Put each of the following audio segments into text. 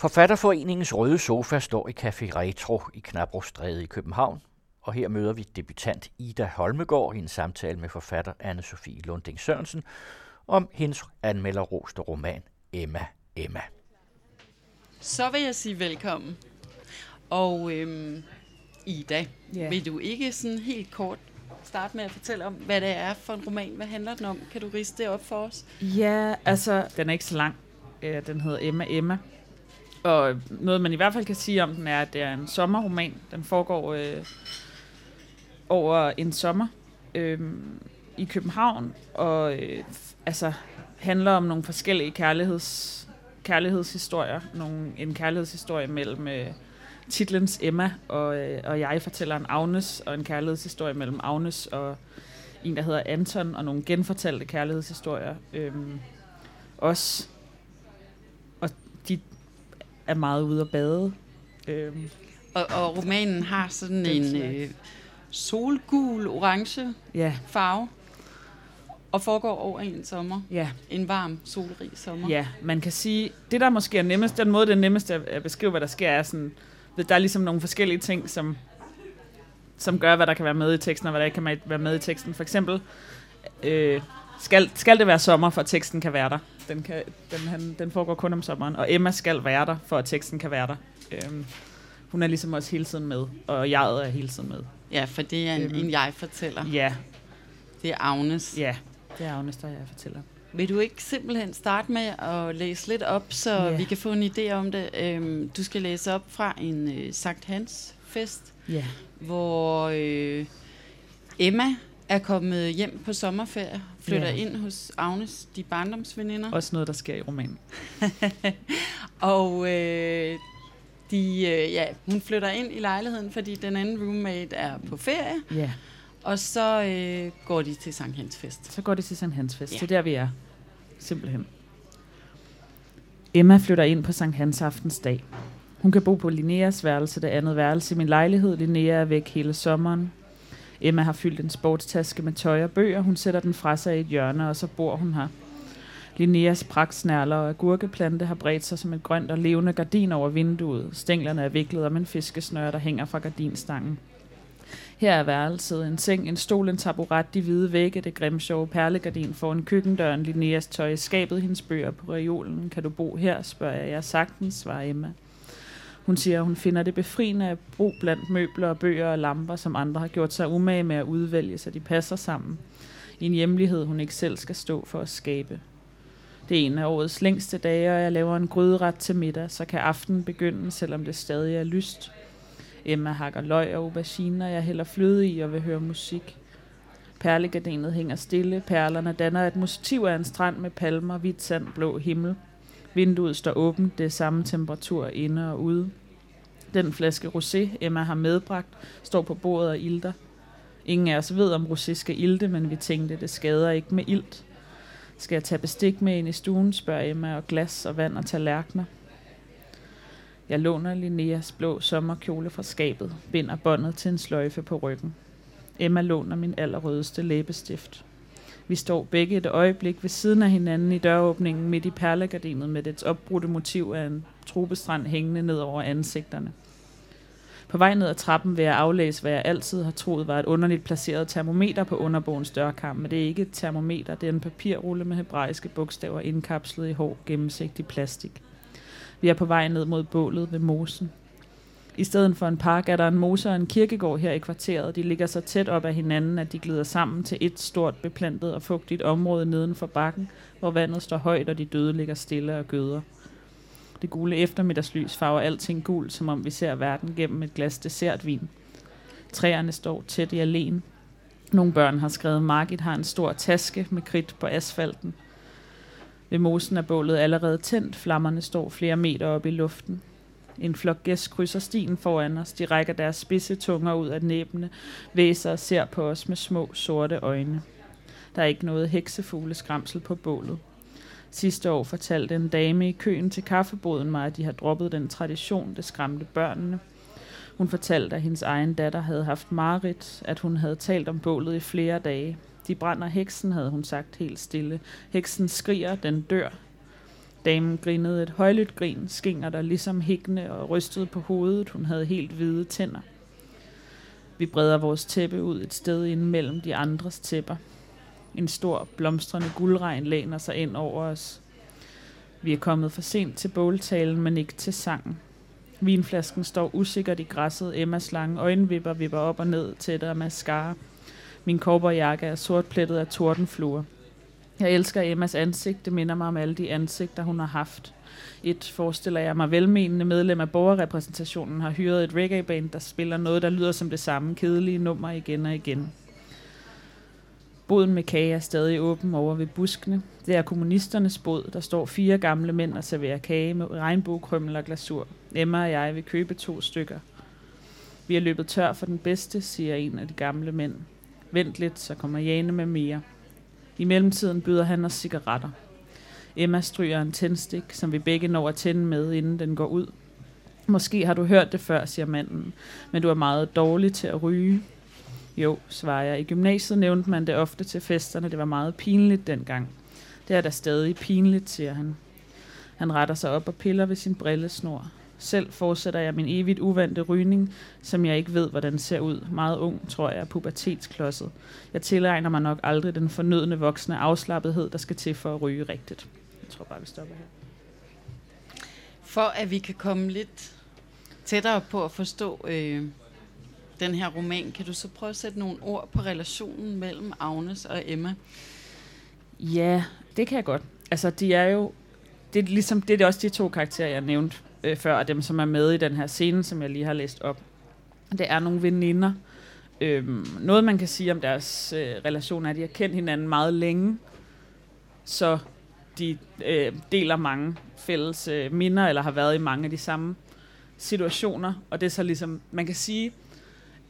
Forfatterforeningens Røde Sofa står i Café Retro i Knabrostræde i København, og her møder vi debutant Ida Holmegård i en samtale med forfatter anne Sofie Lunding Sørensen om hendes anmelderroste roman Emma Emma. Så vil jeg sige velkommen. Og øhm, Ida, yeah. vil du ikke sådan helt kort starte med at fortælle om, hvad det er for en roman? Hvad handler den om? Kan du riste det op for os? Ja, altså, den er ikke så lang. Den hedder Emma Emma. Og noget, man i hvert fald kan sige om den, er, at det er en sommerroman. Den foregår øh, over en sommer øh, i København, og øh, altså handler om nogle forskellige kærligheds, kærlighedshistorier. Nogle, en kærlighedshistorie mellem øh, titlens Emma og, øh, og jeg fortæller en Agnes, og en kærlighedshistorie mellem Agnes og en, der hedder Anton, og nogle genfortalte kærlighedshistorier. Øh, også er meget ude at bade. Øhm. Og, og romanen har sådan en øh, solgul, orange ja. farve. Og foregår over en sommer. Ja. En varm, solrig sommer. Ja, man kan sige, det der måske er nemmest, den måde, det er nemmest at beskrive, hvad der sker, er sådan, der er ligesom nogle forskellige ting, som, som gør, hvad der kan være med i teksten, og hvad der ikke kan være med i teksten. For eksempel, øh, skal, skal det være sommer, for at teksten kan være der. Den, kan, den, han, den foregår kun om sommeren. Og Emma skal være der, for at teksten kan være der. Øhm, hun er ligesom også hele tiden med, og jeg er hele tiden med. Ja, for det er en, øhm, en jeg-fortæller. Ja. Det er Agnes. Ja, det er Agnes, der jeg fortæller. Vil du ikke simpelthen starte med at læse lidt op, så yeah. vi kan få en idé om det? Øhm, du skal læse op fra en øh, Sankt Hans fest, yeah. hvor øh, Emma er kommet hjem på sommerferie, flytter yeah. ind hos Agnes, de barndomsveninder. Også noget, der sker i romanen. og øh, de, øh, ja, hun flytter ind i lejligheden, fordi den anden roommate er på ferie. Ja. Og så øh, går de til Sankt Hans fest. Så går de til Sankt Hans fest. Ja. Det er der, vi er. Simpelthen. Emma flytter ind på Sankt Hans aftens dag. Hun kan bo på Linneas værelse, det andet værelse i min lejlighed. Linnea er væk hele sommeren. Emma har fyldt en sportstaske med tøj og bøger. Hun sætter den fra sig i et hjørne, og så bor hun her. Linneas pragtsnærler og agurkeplante har bredt sig som et grønt og levende gardin over vinduet. Stænglerne er viklet om en fiskesnøre, der hænger fra gardinstangen. Her er værelset, en seng, en stol, en taburet, de hvide vægge, det grimme sjove perlegardin foran køkkendøren, Linneas tøj, skabet, hendes bøger på reolen. Kan du bo her, spørger jeg. Jeg sagtens, svarer Emma. Hun siger, at hun finder det befriende at bo blandt møbler og bøger og lamper, som andre har gjort sig umage med at udvælge, så de passer sammen. I en hjemlighed, hun ikke selv skal stå for at skabe. Det er en af årets længste dage, og jeg laver en gryderet til middag, så kan aftenen begynde, selvom det stadig er lyst. Emma hakker løg og aubergine, og jeg hælder fløde i og vil høre musik. Perlegardinet hænger stille, perlerne danner et motiv af en strand med palmer, hvidt sand, blå himmel. Vinduet står åbent, det er samme temperatur inde og ude. Den flaske rosé, Emma har medbragt, står på bordet og ilter. Ingen af os ved, om rosé skal ilte, men vi tænkte, det skader ikke med ilt. Skal jeg tage bestik med ind i stuen, spørger Emma, og glas og vand og tallerkener. Jeg låner Linneas blå sommerkjole fra skabet, binder båndet til en sløjfe på ryggen. Emma låner min allerrødeste læbestift. Vi står begge et øjeblik ved siden af hinanden i døråbningen midt i perlegardinet med dets opbrudte motiv af en tropestrand hængende ned over ansigterne. På vej ned ad trappen vil jeg aflæse, hvad jeg altid har troet var et underligt placeret termometer på underbogens dørkarm, men det er ikke et termometer, det er en papirrulle med hebraiske bogstaver indkapslet i hård gennemsigtig plastik. Vi er på vej ned mod bålet ved mosen. I stedet for en park er der en mose og en kirkegård her i kvarteret. De ligger så tæt op af hinanden, at de glider sammen til et stort beplantet og fugtigt område neden for bakken, hvor vandet står højt, og de døde ligger stille og gøder. Det gule eftermiddagslys farver alting gul, som om vi ser verden gennem et glas dessertvin. Træerne står tæt i alene. Nogle børn har skrevet, Margit har en stor taske med kridt på asfalten. Ved mosen er bålet allerede tændt, flammerne står flere meter op i luften. En flok gæst krydser stien foran os. De rækker deres spidse tunger ud af næbene, væser og ser på os med små sorte øjne. Der er ikke noget heksefugleskramsel på bålet. Sidste år fortalte en dame i køen til kaffeboden mig, at de har droppet den tradition, det skræmte børnene. Hun fortalte, at hendes egen datter havde haft mareridt, at hun havde talt om bålet i flere dage. De brænder heksen, havde hun sagt helt stille. Heksen skriger, den dør. Damen grinede et højlydt grin, skinger der ligesom hækkende og rystede på hovedet. Hun havde helt hvide tænder. Vi breder vores tæppe ud et sted ind mellem de andres tæpper. En stor, blomstrende guldregn læner sig ind over os. Vi er kommet for sent til båltalen, men ikke til sangen. Vinflasken står usikkert i græsset. Emmas lange øjenvipper vipper op og ned tættere mascara. Min kobberjakke er sortplettet af tordenfluer. Jeg elsker Emmas ansigt. Det minder mig om alle de ansigter, hun har haft. Et forestiller jeg mig velmenende medlem af borgerrepræsentationen har hyret et reggae-band, der spiller noget, der lyder som det samme kedelige nummer igen og igen. Boden med kage er stadig åben over ved buskene. Det er kommunisternes bod. Der står fire gamle mænd og serverer kage med regnbuekrømmel og glasur. Emma og jeg vil købe to stykker. Vi er løbet tør for den bedste, siger en af de gamle mænd. Vent lidt, så kommer Jane med mere. I mellemtiden byder han os cigaretter. Emma stryger en tændstik, som vi begge når at tænde med, inden den går ud. Måske har du hørt det før, siger manden, men du er meget dårlig til at ryge. Jo, svarer jeg. I gymnasiet nævnte man det ofte til festerne. Det var meget pinligt dengang. Det er da stadig pinligt, siger han. Han retter sig op og piller ved sin brillesnor. Selv fortsætter jeg min evigt uvante rygning, som jeg ikke ved, hvordan ser ud. Meget ung, tror jeg, pubertetsklodset. Jeg tilegner mig nok aldrig den fornødne voksne afslappethed, der skal til for at ryge rigtigt. Jeg tror bare, vi stopper her. For at vi kan komme lidt tættere på at forstå øh, den her roman, kan du så prøve at sætte nogle ord på relationen mellem Agnes og Emma? Ja, det kan jeg godt. Altså, de er jo... Det er, ligesom, det er også de to karakterer, jeg nævnte øh, før, og dem, som er med i den her scene, som jeg lige har læst op. Det er nogle veninder. Øhm, noget, man kan sige om deres øh, relation, er, at de har kendt hinanden meget længe, så de øh, deler mange fælles øh, minder, eller har været i mange af de samme situationer, og det er så ligesom, man kan sige,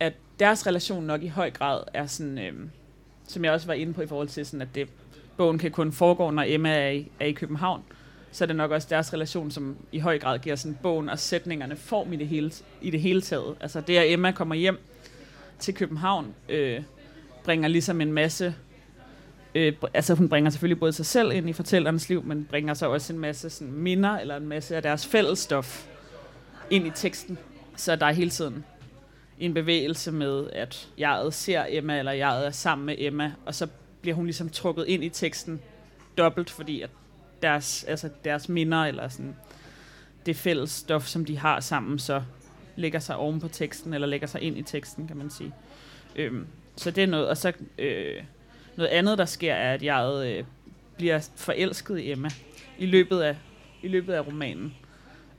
at deres relation nok i høj grad er sådan, øh, som jeg også var inde på i forhold til, sådan, at det, bogen kan kun foregå, når Emma er i, er i København, så er det nok også deres relation, som i høj grad giver sådan bogen og sætningerne form i det hele, i det hele taget. Altså det, at Emma kommer hjem til København, øh, bringer ligesom en masse... Øh, altså hun bringer selvfølgelig både sig selv ind i fortællerens liv, men bringer så også en masse sådan, minder, eller en masse af deres fællesstof ind i teksten. Så der er hele tiden en bevægelse med, at jeg ser Emma, eller jeg er sammen med Emma, og så bliver hun ligesom trukket ind i teksten dobbelt, fordi at deres, altså deres minder, eller sådan det fælles stof, som de har sammen, så lægger sig oven på teksten, eller lægger sig ind i teksten, kan man sige. Øhm, så det er noget, og så øh, noget andet, der sker, er, at jeg øh, bliver forelsket i Emma i løbet af, i løbet af romanen.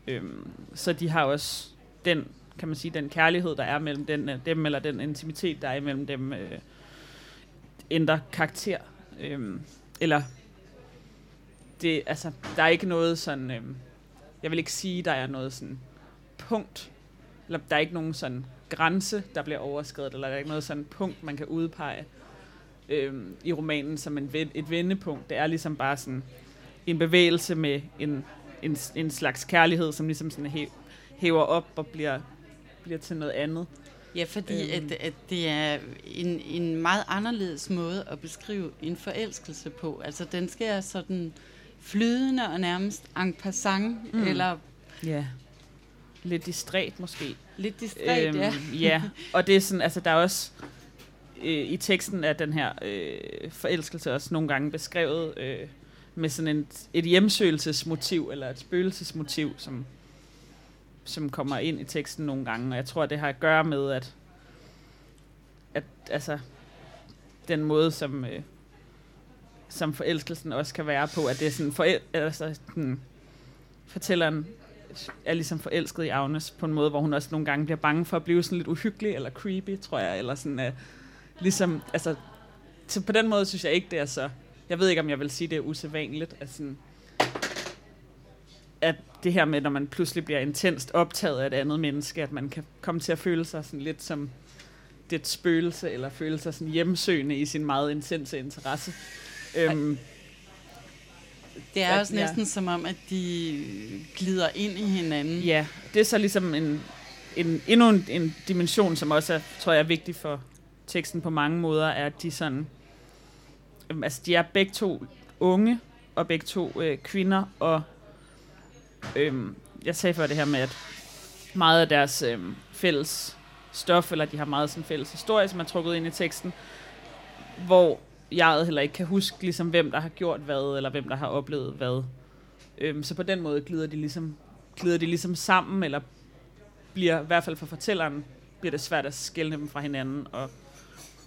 Øhm, så de har også den, kan man sige, den kærlighed, der er mellem den, øh, dem, eller den intimitet, der er mellem dem, øh, ændrer karakter. Øhm, eller det, altså, der er ikke noget sådan, øh, jeg vil ikke sige, der er noget sådan punkt, eller der er ikke nogen sådan grænse, der bliver overskrevet, eller der er ikke noget sådan punkt, man kan udpege øh, i romanen som en, et vendepunkt. Det er ligesom bare sådan en bevægelse med en, en, en slags kærlighed, som ligesom sådan hæver op og bliver, bliver til noget andet. Ja, fordi øhm. at, at det er en, en meget anderledes måde at beskrive en forelskelse på. Altså den sker sådan flydende og nærmest en passant, mm. eller... Ja, lidt distræt måske. Lidt distræt, øhm, ja. ja, og det er sådan, altså der er også øh, i teksten af den her øh, forelskelse også nogle gange beskrevet øh, med sådan en, et hjemsøgelsesmotiv, eller et spøgelsesmotiv, som, som kommer ind i teksten nogle gange, og jeg tror, det har at gøre med, at, at altså, den måde, som, øh, som forelskelsen også kan være på, at det er sådan, forel- altså, sådan fortælleren er ligesom forelsket i Agnes på en måde, hvor hun også nogle gange bliver bange for at blive sådan lidt uhyggelig eller creepy, tror jeg, eller sådan, uh, ligesom, altså, så på den måde synes jeg ikke, det er så, jeg ved ikke, om jeg vil sige, det er usædvanligt, at sådan, at det her med, når man pludselig bliver intenst optaget af et andet menneske, at man kan komme til at føle sig sådan lidt som det spøgelse, eller føle sig sådan hjemsøgende i sin meget intense interesse. Øhm, det er at, også næsten ja. som om, at de glider ind i hinanden. Ja, det er så ligesom en, en, endnu en, en dimension, som også er, tror jeg, er vigtig for teksten på mange måder, er, at de sådan, øhm, altså de er begge to unge, og begge to øh, kvinder, og Øhm, jeg sagde før det her med, at meget af deres øhm, fælles stof, eller de har meget sådan fælles historie, som er trukket ind i teksten, hvor jeg heller ikke kan huske, ligesom, hvem der har gjort hvad, eller hvem der har oplevet hvad. Øhm, så på den måde glider de, ligesom, glider de ligesom sammen, eller bliver, i hvert fald for fortælleren, bliver det svært at skille dem fra hinanden, og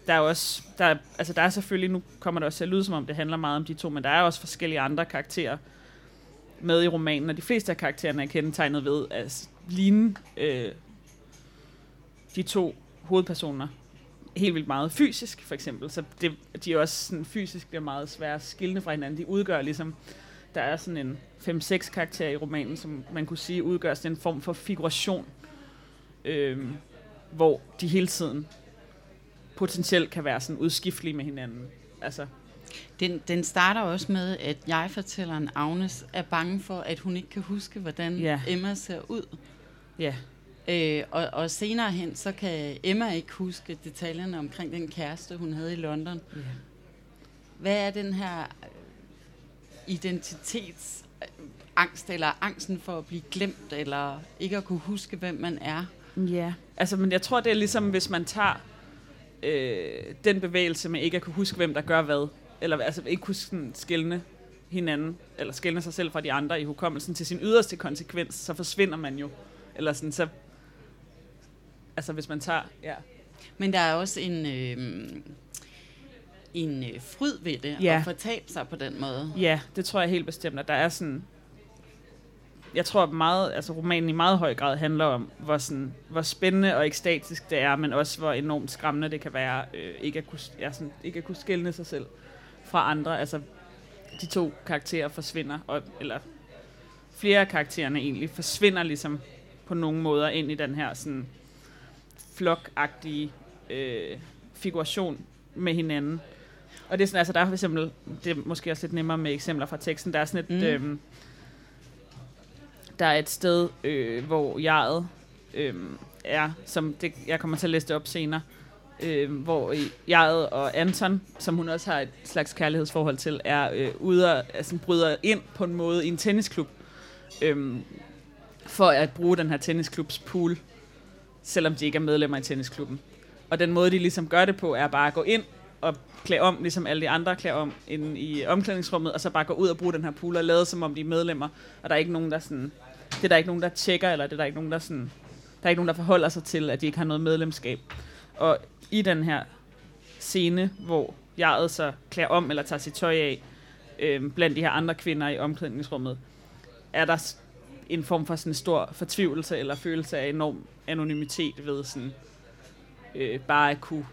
der er også, der, altså der er selvfølgelig, nu kommer det også til at lyde som om, det handler meget om de to, men der er også forskellige andre karakterer med i romanen, og de fleste af karaktererne er kendetegnet ved at ligne øh, de to hovedpersoner helt vildt meget fysisk, for eksempel. Så det, de er også sådan, fysisk bliver meget svære at skille fra hinanden. De udgør ligesom, der er sådan en 5-6 karakter i romanen, som man kunne sige udgør sådan en form for figuration, øh, hvor de hele tiden potentielt kan være sådan udskiftelige med hinanden. Altså, den, den starter også med, at jeg-fortælleren Agnes er bange for, at hun ikke kan huske, hvordan ja. Emma ser ud. Ja. Øh, og, og senere hen, så kan Emma ikke huske detaljerne omkring den kæreste, hun havde i London. Ja. Hvad er den her øh, identitetsangst, eller angsten for at blive glemt, eller ikke at kunne huske, hvem man er? Ja, altså, men jeg tror, det er ligesom, hvis man tager øh, den bevægelse med ikke at kunne huske, hvem der gør hvad, eller altså ikke kunne sådan hinanden, eller skille sig selv fra de andre i hukommelsen til sin yderste konsekvens, så forsvinder man jo. Eller sådan, så... Altså, hvis man tager... Ja. Men der er også en... Øh, en øh, fryd ved det, ja. at fortabe sig på den måde. Ja, det tror jeg helt bestemt, at der er sådan jeg tror meget, altså romanen i meget høj grad handler om, hvor, sådan, hvor spændende og ekstatisk det er, men også hvor enormt skræmmende det kan være, øh, ikke, at kunne, ja, sådan, ikke at kunne skælne sig selv fra andre. Altså, de to karakterer forsvinder, og, eller flere af karaktererne egentlig forsvinder ligesom på nogle måder ind i den her sådan flokagtige øh, figuration med hinanden. Og det er sådan, altså der er for eksempel, det er måske også lidt nemmere med eksempler fra teksten, der er sådan et, mm. øh, der er et sted, øh, hvor jeget øh, er, som det, jeg kommer til at læse det op senere, øh, hvor jeget og Anton, som hun også har et slags kærlighedsforhold til, er øh, ude og altså, bryder ind på en måde i en tennisklub, øh, for at bruge den her tennisklubs pool, selvom de ikke er medlemmer i tennisklubben. Og den måde, de ligesom gør det på, er bare at gå ind og klæde om, ligesom alle de andre klæder om inde i omklædningsrummet, og så bare gå ud og bruge den her pool og lade som om de er medlemmer, og der er ikke nogen, der sådan det er der ikke nogen, der tjekker, eller det er der ikke nogen, der sådan, der er ikke nogen, der forholder sig til, at de ikke har noget medlemskab. Og i den her scene, hvor jeg så klæder om, eller tager sit tøj af, øh, blandt de her andre kvinder i omklædningsrummet, er der en form for sådan en stor fortvivlelse, eller følelse af enorm anonymitet ved sådan, øh, bare at kunne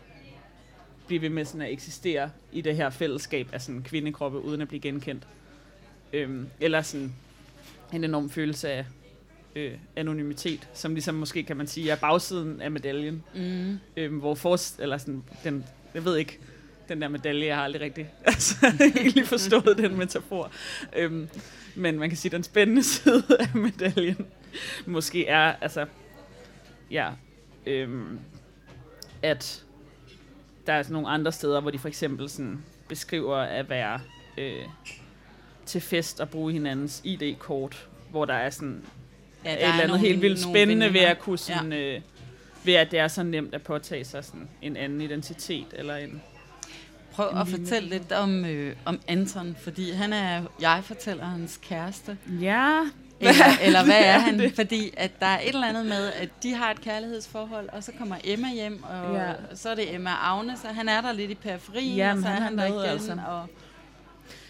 blive ved med sådan at eksistere i det her fællesskab af sådan kvindekroppe, uden at blive genkendt. Øhm, eller sådan en enorm følelse af øh, anonymitet, som ligesom måske kan man sige er bagsiden af medaljen. Mm. Øhm, hvor forst, eller sådan, den, jeg ved ikke, den der medalje, jeg har aldrig rigtig altså, egentlig forstået den metafor. Øhm, men man kan sige, at den spændende side af medaljen måske er, altså, ja, øhm, at der er sådan nogle andre steder, hvor de for eksempel sådan beskriver at være øh, til fest og bruge hinandens ID-kort, hvor der er sådan ja, der et eller andet helt vildt spændende ved at kunne sådan, ja. øh, ved at det er så nemt at påtage sig sådan en anden identitet eller en Prøv at fortælle lidt om, øh, om Anton, fordi han er jeg fortæller hans kæreste. Ja. Eller, eller hvad er han? Det? Fordi at der er et eller andet med, at de har et kærlighedsforhold, og så kommer Emma hjem, og ja. så er det Emma Agnes, og han er der lidt i periferien, ja, og så er han, han der igen. Altså. Og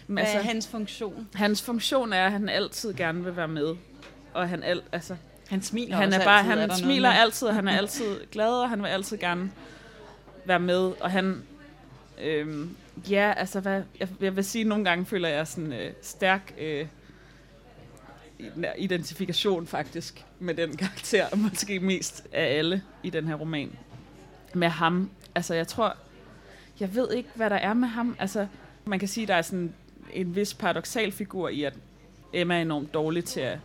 hvad altså, er hans funktion? Hans funktion er, at han altid gerne vil være med. Og han, al, altså, han smiler han er bare, altid, Han er smiler altid, og han er altid glad, og han vil altid gerne være med. Og han... Øhm, ja, altså, hvad, jeg, jeg vil sige, at nogle gange føler jeg sådan øh, stærk... Øh, identifikation faktisk med den karakter, måske mest af alle i den her roman. Med ham. Altså, jeg tror, jeg ved ikke, hvad der er med ham. Altså, man kan sige, der er sådan en vis paradoxal figur i, at Emma er enormt dårlig til at,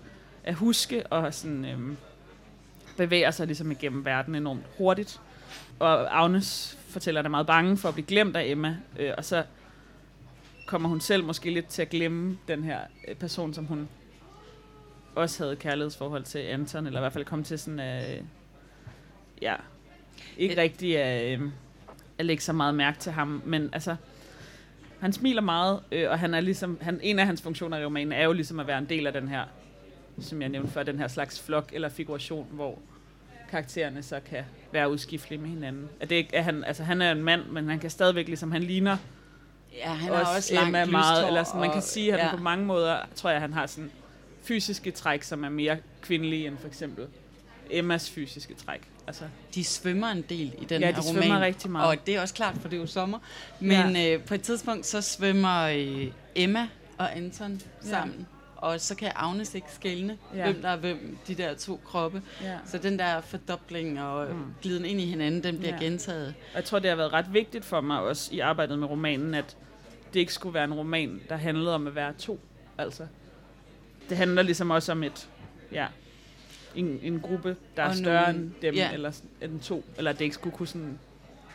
at huske og sådan, øhm, bevæger sig ligesom igennem verden enormt hurtigt. Og Agnes fortæller, at er meget bange for at blive glemt af Emma, øh, og så kommer hun selv måske lidt til at glemme den her øh, person, som hun også havde kærlighedsforhold til Anton, eller i hvert fald kom til sådan, øh, ja, ikke rigtig at, øh, at lægge så meget mærke til ham, men altså, han smiler meget, øh, og han er ligesom, han, en af hans funktioner i romanen er jo ligesom at være en del af den her, som jeg nævnte før, den her slags flok eller figuration, hvor karaktererne så kan være udskiftelige med hinanden. At det ikke, at han, altså han er en mand, men han kan stadigvæk ligesom, han ligner Ja, han har også langt Emma meget, eller sådan, man kan sige, at ja. han på mange måder, tror jeg, han har sådan fysiske træk, som er mere kvindelige end for eksempel Emmas fysiske træk. Altså. De svømmer en del i den ja, her de roman. svømmer rigtig meget. Og det er også klart, for det er jo sommer. Men ja. øh, på et tidspunkt, så svømmer øh, Emma og Anton sammen. Ja. Og så kan Agnes ikke skælne, ja. hvem der er hvem, de der to kroppe. Ja. Så den der fordobling og mm. gliden ind i hinanden, den bliver ja. gentaget. Og jeg tror, det har været ret vigtigt for mig også i arbejdet med romanen, at det ikke skulle være en roman, der handlede om at være to. Altså, det handler ligesom også om et, ja, en, en gruppe, der og er større nogle, end dem, ja. eller end to. Eller at det ikke skulle kunne sådan,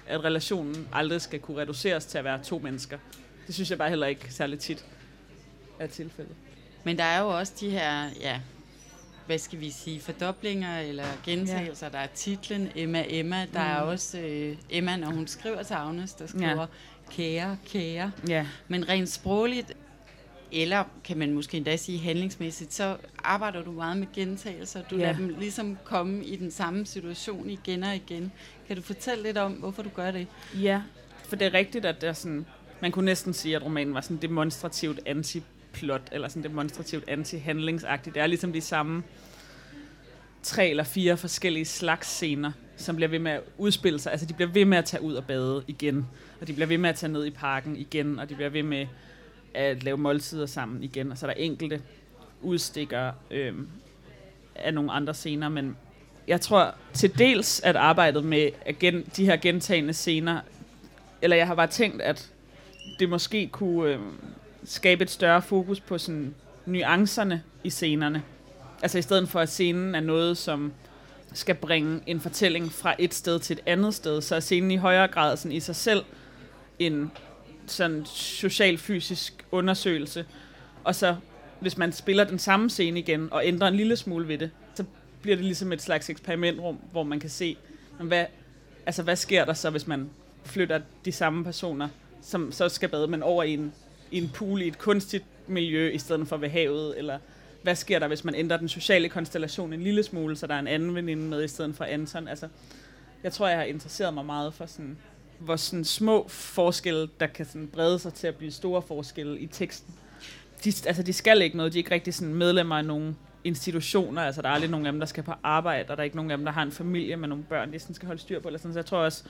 at relationen aldrig skal kunne reduceres til at være to mennesker. Det synes jeg bare heller ikke særlig tit er tilfældet. Men der er jo også de her, ja, hvad skal vi sige, fordoblinger eller gentagelser. Ja. Der er titlen Emma Emma. Der mm. er også øh, Emma, når hun skriver til Agnes, der skriver ja. kære, kære. Ja. Men rent sprogligt eller kan man måske endda sige handlingsmæssigt, så arbejder du meget med gentagelser. Du ja. lader dem ligesom komme i den samme situation igen og igen. Kan du fortælle lidt om, hvorfor du gør det? Ja, for det er rigtigt, at det er sådan, man kunne næsten sige, at romanen var sådan demonstrativt plot, eller sådan demonstrativt anti-handlingsagtigt. Det er ligesom de samme tre eller fire forskellige slags scener, som bliver ved med at udspille sig. Altså, de bliver ved med at tage ud og bade igen, og de bliver ved med at tage ned i parken igen, og de bliver ved med at lave måltider sammen igen, og så er der enkelte udstikker øh, af nogle andre scener, men jeg tror til dels, at arbejdet med gen, de her gentagende scener, eller jeg har bare tænkt, at det måske kunne øh, skabe et større fokus på sådan nuancerne i scenerne. Altså i stedet for, at scenen er noget, som skal bringe en fortælling fra et sted til et andet sted, så er scenen i højere grad sådan i sig selv en sådan social-fysisk undersøgelse, og så hvis man spiller den samme scene igen og ændrer en lille smule ved det, så bliver det ligesom et slags eksperimentrum, hvor man kan se, hvad, altså, hvad sker der så, hvis man flytter de samme personer, som så skal bade, men over i en, i en pool i et kunstigt miljø, i stedet for ved havet, eller hvad sker der, hvis man ændrer den sociale konstellation en lille smule, så der er en anden veninde med i stedet for Anton. Altså, jeg tror, jeg har interesseret mig meget for sådan hvor sådan små forskelle, der kan sådan brede sig til at blive store forskelle i teksten. De, altså, de skal ikke noget. De er ikke rigtig sådan medlemmer af nogen institutioner. Altså, der er aldrig nogen af dem, der skal på arbejde, og der er ikke nogen af dem, der har en familie med nogle børn, de sådan skal holde styr på. Eller sådan. Så jeg tror også,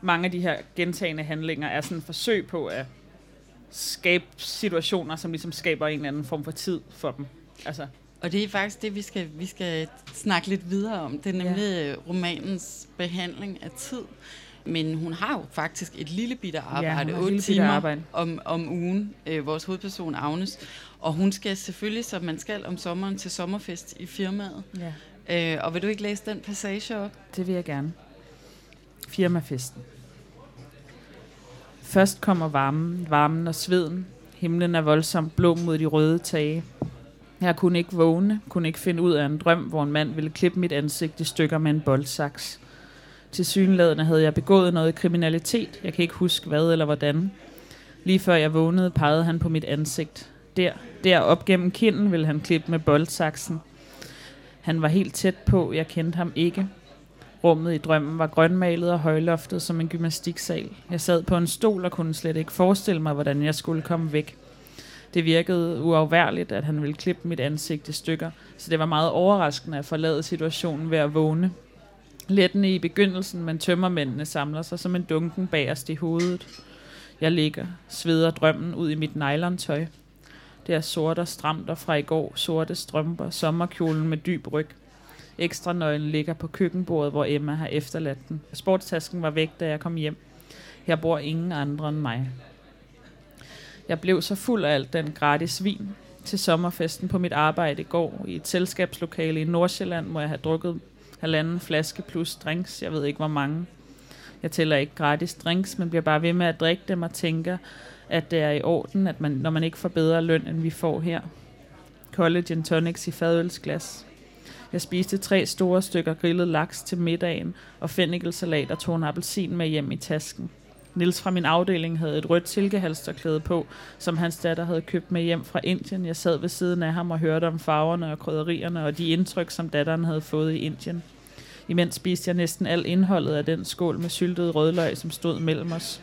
mange af de her gentagende handlinger er sådan et forsøg på at skabe situationer, som ligesom skaber en eller anden form for tid for dem. Altså. Og det er faktisk det, vi skal, vi skal snakke lidt videre om. Det er nemlig ja. romanens behandling af tid. Men hun har jo faktisk et lille bitte arbejde, ja, 8 timer arbejde. Om, om ugen, øh, vores hovedperson Agnes. Og hun skal selvfølgelig, som man skal om sommeren, til sommerfest i firmaet. Ja. Øh, og vil du ikke læse den passage op? Det vil jeg gerne. Firmafesten. Først kommer varmen, varmen og sveden. Himlen er voldsomt blå mod de røde tage. Jeg kunne ikke vågne, kunne ikke finde ud af en drøm, hvor en mand ville klippe mit ansigt i stykker med en boldsaks. Til synlædende havde jeg begået noget kriminalitet. Jeg kan ikke huske hvad eller hvordan. Lige før jeg vågnede, pegede han på mit ansigt. Der, der op gennem kinden ville han klippe med boldsaksen. Han var helt tæt på, jeg kendte ham ikke. Rummet i drømmen var grønmalet og højloftet som en gymnastiksal. Jeg sad på en stol og kunne slet ikke forestille mig, hvordan jeg skulle komme væk. Det virkede uafværligt, at han ville klippe mit ansigt i stykker, så det var meget overraskende at forlade situationen ved at vågne Lettende i begyndelsen, men tømmermændene samler sig som en dunken bagerst i hovedet. Jeg ligger, sveder drømmen ud i mit nylontøj. Det er sort og stramt og fra i går, sorte strømper, sommerkjolen med dyb ryg. Ekstra nøglen ligger på køkkenbordet, hvor Emma har efterladt den. Sportstasken var væk, da jeg kom hjem. Her bor ingen andre end mig. Jeg blev så fuld af alt den gratis vin. Til sommerfesten på mit arbejde i går i et selskabslokale i Nordsjælland, hvor jeg have drukket halvanden flaske plus drinks. Jeg ved ikke, hvor mange. Jeg tæller ikke gratis drinks, men bliver bare ved med at drikke dem og tænker, at det er i orden, at man, når man ikke får bedre løn, end vi får her. College and tonics i fadølsglas. Jeg spiste tre store stykker grillet laks til middagen, og fennikelsalat og tog en appelsin med hjem i tasken. Nils fra min afdeling havde et rødt silkehalsterklæde på, som hans datter havde købt med hjem fra Indien. Jeg sad ved siden af ham og hørte om farverne og krydderierne og de indtryk, som datteren havde fået i Indien. Imens spiste jeg næsten al indholdet af den skål med syltet rødløg, som stod mellem os.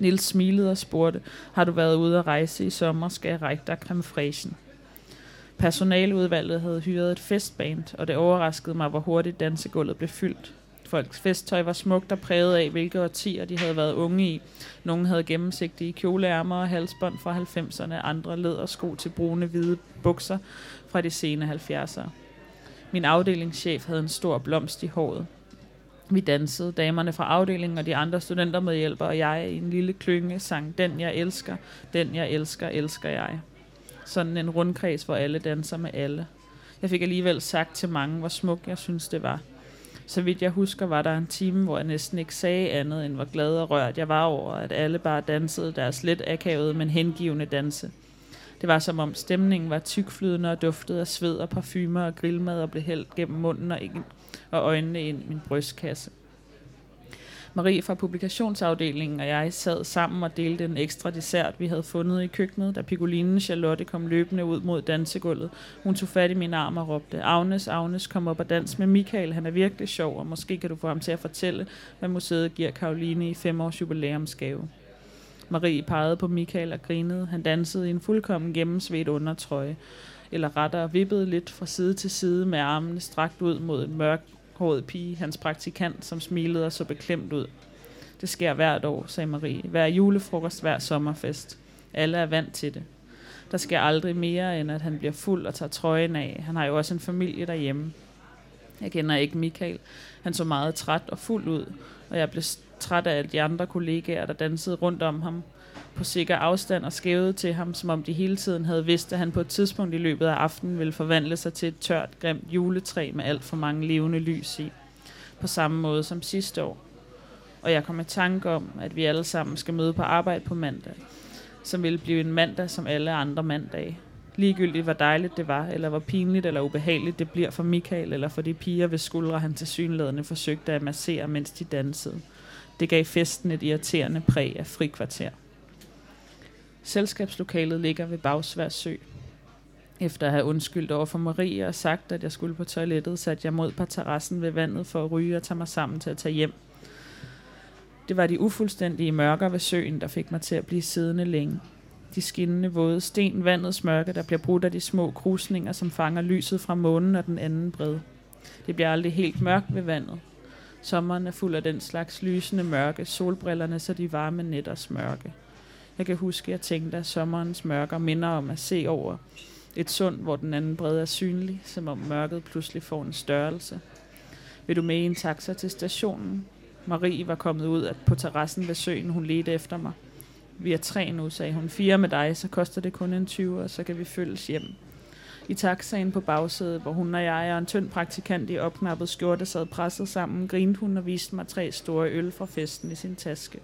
Nils smilede og spurgte, har du været ude at rejse i sommer, skal jeg række dig creme fraichen. Personaludvalget havde hyret et festband, og det overraskede mig, hvor hurtigt dansegulvet blev fyldt. Folks festtøj var smukt og præget af, hvilke årtier de havde været unge i. Nogle havde gennemsigtige kjoleærmer og halsbånd fra 90'erne, andre lædersko til brune hvide bukser fra de sene 70'ere. Min afdelingschef havde en stor blomst i håret. Vi dansede, damerne fra afdelingen og de andre studenter med og jeg i en lille klynge sang Den jeg elsker, den jeg elsker, elsker jeg. Sådan en rundkreds, hvor alle danser med alle. Jeg fik alligevel sagt til mange, hvor smuk jeg synes det var. Så vidt jeg husker, var der en time, hvor jeg næsten ikke sagde andet, end hvor glad og rørt jeg var over, at alle bare dansede deres lidt akavede, men hengivende danse. Det var som om stemningen var tykflydende og duftede af sved og parfumer og grillmad og blev hældt gennem munden og, ind, og øjnene ind i min brystkasse. Marie fra publikationsafdelingen og jeg sad sammen og delte en ekstra dessert, vi havde fundet i køkkenet, da Piccolinen Charlotte kom løbende ud mod dansegulvet. Hun tog fat i min arm og råbte, Agnes, Agnes, kom op og dans med Michael, han er virkelig sjov, og måske kan du få ham til at fortælle, hvad museet giver Karoline i fem års jubilæumsgave. Marie pegede på Michael og grinede. Han dansede i en fuldkommen gennemsvedt undertrøje, eller rettere vippede lidt fra side til side med armene strakt ud mod en mørk håret pige, hans praktikant, som smilede og så beklemt ud. Det sker hvert år, sagde Marie. Hver julefrokost, hver sommerfest. Alle er vant til det. Der sker aldrig mere, end at han bliver fuld og tager trøjen af. Han har jo også en familie derhjemme. Jeg kender ikke Michael. Han så meget træt og fuld ud, og jeg blev træt af alle de andre kollegaer, der dansede rundt om ham på sikker afstand og skævede til ham, som om de hele tiden havde vidst, at han på et tidspunkt i løbet af aftenen ville forvandle sig til et tørt, grimt juletræ med alt for mange levende lys i. På samme måde som sidste år. Og jeg kom i tanke om, at vi alle sammen skal møde på arbejde på mandag, som ville blive en mandag som alle andre mandage. Ligegyldigt hvor dejligt det var, eller hvor pinligt eller ubehageligt det bliver for Michael eller for de piger, hvis skuldre han til synlædende forsøgte at massere, mens de dansede. Det gav festen et irriterende præg af frikvarter. Selskabslokalet ligger ved Bagsvær Sø. Efter at have undskyldt over for Marie og sagt, at jeg skulle på toilettet, satte jeg mod på terrassen ved vandet for at ryge og tage mig sammen til at tage hjem. Det var de ufuldstændige mørker ved søen, der fik mig til at blive siddende længe. De skinnende våde sten, vandets mørke, der bliver brudt af de små krusninger, som fanger lyset fra månen og den anden bred. Det bliver aldrig helt mørkt ved vandet. Sommeren er fuld af den slags lysende mørke, solbrillerne så de varme nætters mørke. Jeg kan huske, at jeg tænkte, at sommerens mørker minder om at se over et sund, hvor den anden bred er synlig, som om mørket pludselig får en størrelse. Vil du med i en taxa til stationen? Marie var kommet ud på terrassen ved søen. Hun ledte efter mig. Vi er tre nu, sagde hun. Fire med dig, så koster det kun en 20, og så kan vi følges hjem. I taxaen på bagsædet, hvor hun og jeg og en tynd praktikant i opknappet skjorte sad presset sammen, grinte hun og viste mig tre store øl fra festen i sin taske.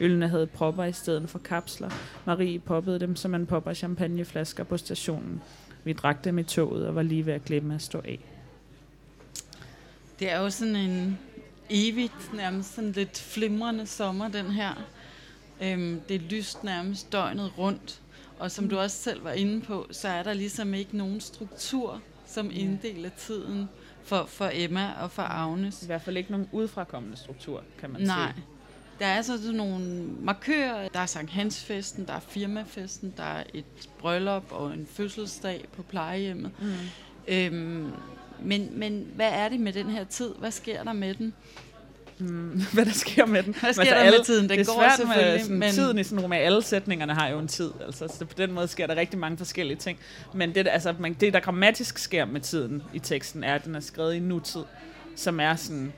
Ølene havde propper i stedet for kapsler. Marie poppede dem, som man popper champagneflasker på stationen. Vi drak dem i toget og var lige ved at glemme at stå af. Det er jo sådan en evigt, nærmest sådan lidt flimrende sommer, den her. Øhm, det er lyst nærmest døgnet rundt. Og som du også selv var inde på, så er der ligesom ikke nogen struktur, som inddeler tiden for, for Emma og for Agnes. I hvert fald ikke nogen udfrakommende struktur, kan man Nej. sige. Der er altså sådan nogle markører. Der er Sankt Hans-festen, der er firmafesten, der er et bryllup og en fødselsdag på plejehjemmet. Mm. Øhm, men, men hvad er det med den her tid? Hvad sker der med den? Mm, hvad der sker med den. Hvad sker altså, der alle, med tiden? Den det er går svært med sådan, men... tiden i sådan en roman. Alle sætningerne har jo en tid. Altså, så på den måde sker der rigtig mange forskellige ting. Men det, altså, man, det, der grammatisk sker med tiden i teksten, er, at den er skrevet i nutid, som er sådan...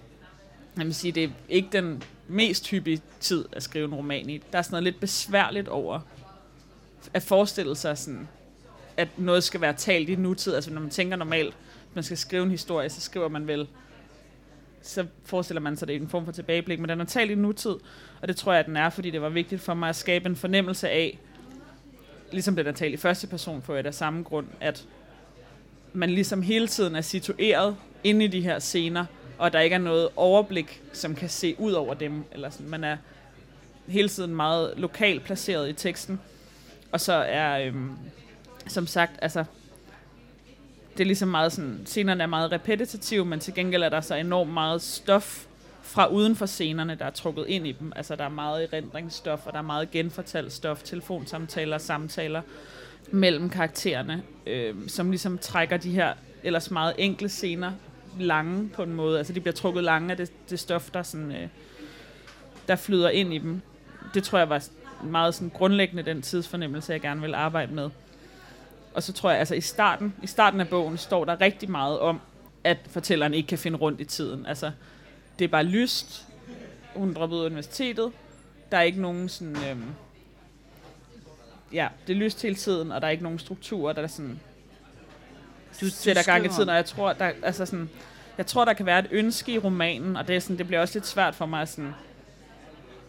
Jeg vil sige, det er ikke den mest hyppige tid at skrive en roman i. Der er sådan noget lidt besværligt over at forestille sig sådan, at noget skal være talt i nutid. Altså når man tænker normalt, at man skal skrive en historie, så skriver man vel så forestiller man sig det i en form for tilbageblik, men den er talt i nutid, og det tror jeg, at den er, fordi det var vigtigt for mig at skabe en fornemmelse af, ligesom den er talt i første person, for et af samme grund, at man ligesom hele tiden er situeret inde i de her scener, og der ikke er noget overblik, som kan se ud over dem. Eller sådan. Man er hele tiden meget lokalt placeret i teksten. Og så er, øhm, som sagt, altså, det er ligesom meget sådan, scenerne er meget repetitive, men til gengæld er der så enormt meget stof fra uden for scenerne, der er trukket ind i dem. Altså der er meget erindringsstof, og der er meget genfortalt stof, telefonsamtaler, samtaler mellem karaktererne, øh, som ligesom trækker de her ellers meget enkle scener lange på en måde. Altså de bliver trukket lange af det, det stof, der, sådan, øh, der flyder ind i dem. Det tror jeg var meget sådan grundlæggende den tidsfornemmelse, jeg gerne vil arbejde med. Og så tror jeg, altså i starten, i starten af bogen står der rigtig meget om, at fortælleren ikke kan finde rundt i tiden. Altså, det er bare lyst. Hun droppede ud af universitetet. Der er ikke nogen sådan... Øh, ja, det er lyst hele tiden, og der er ikke nogen strukturer, der er sådan... Du, sætter gang i tiden, og jeg tror, der, altså sådan, jeg tror, der kan være et ønske i romanen, og det, er sådan, det bliver også lidt svært for mig at sådan,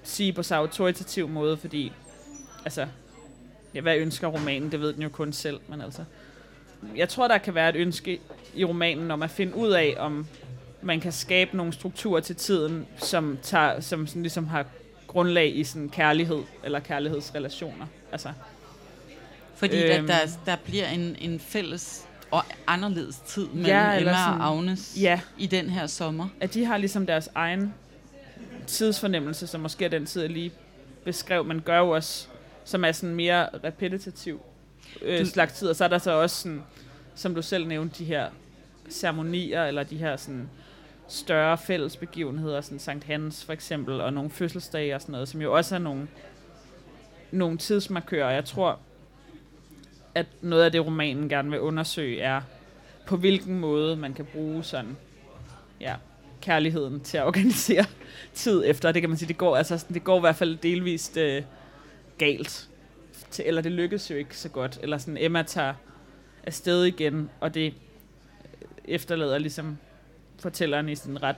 sige på så autoritativ måde, fordi altså, ja, hvad ønsker romanen, det ved den jo kun selv, men altså, jeg tror, der kan være et ønske i romanen om at finde ud af, om man kan skabe nogle strukturer til tiden, som, tager, som sådan ligesom har grundlag i sådan kærlighed eller kærlighedsrelationer. Altså, Fordi øhm, der, der bliver en, en fælles og anderledes tid mellem ja, Emma sådan, og Agnes ja, i den her sommer. At de har ligesom deres egen tidsfornemmelse, som måske er den tid, jeg lige beskrev, men gør jo også, som er sådan mere repetitiv øh, du, slags tid. Og så er der så også sådan, som du selv nævnte, de her ceremonier, eller de her sådan større fælles begivenheder, sådan Sankt Hans for eksempel, og nogle fødselsdage og sådan noget, som jo også er nogle, nogle tidsmarkører. Jeg tror, at noget af det, romanen gerne vil undersøge, er, på hvilken måde man kan bruge sådan, ja, kærligheden til at organisere tid efter. Det kan man sige, det går, altså, det går i hvert fald delvist øh, galt. Til, eller det lykkes jo ikke så godt. Eller sådan, Emma tager afsted igen, og det øh, efterlader ligesom fortælleren i sådan ret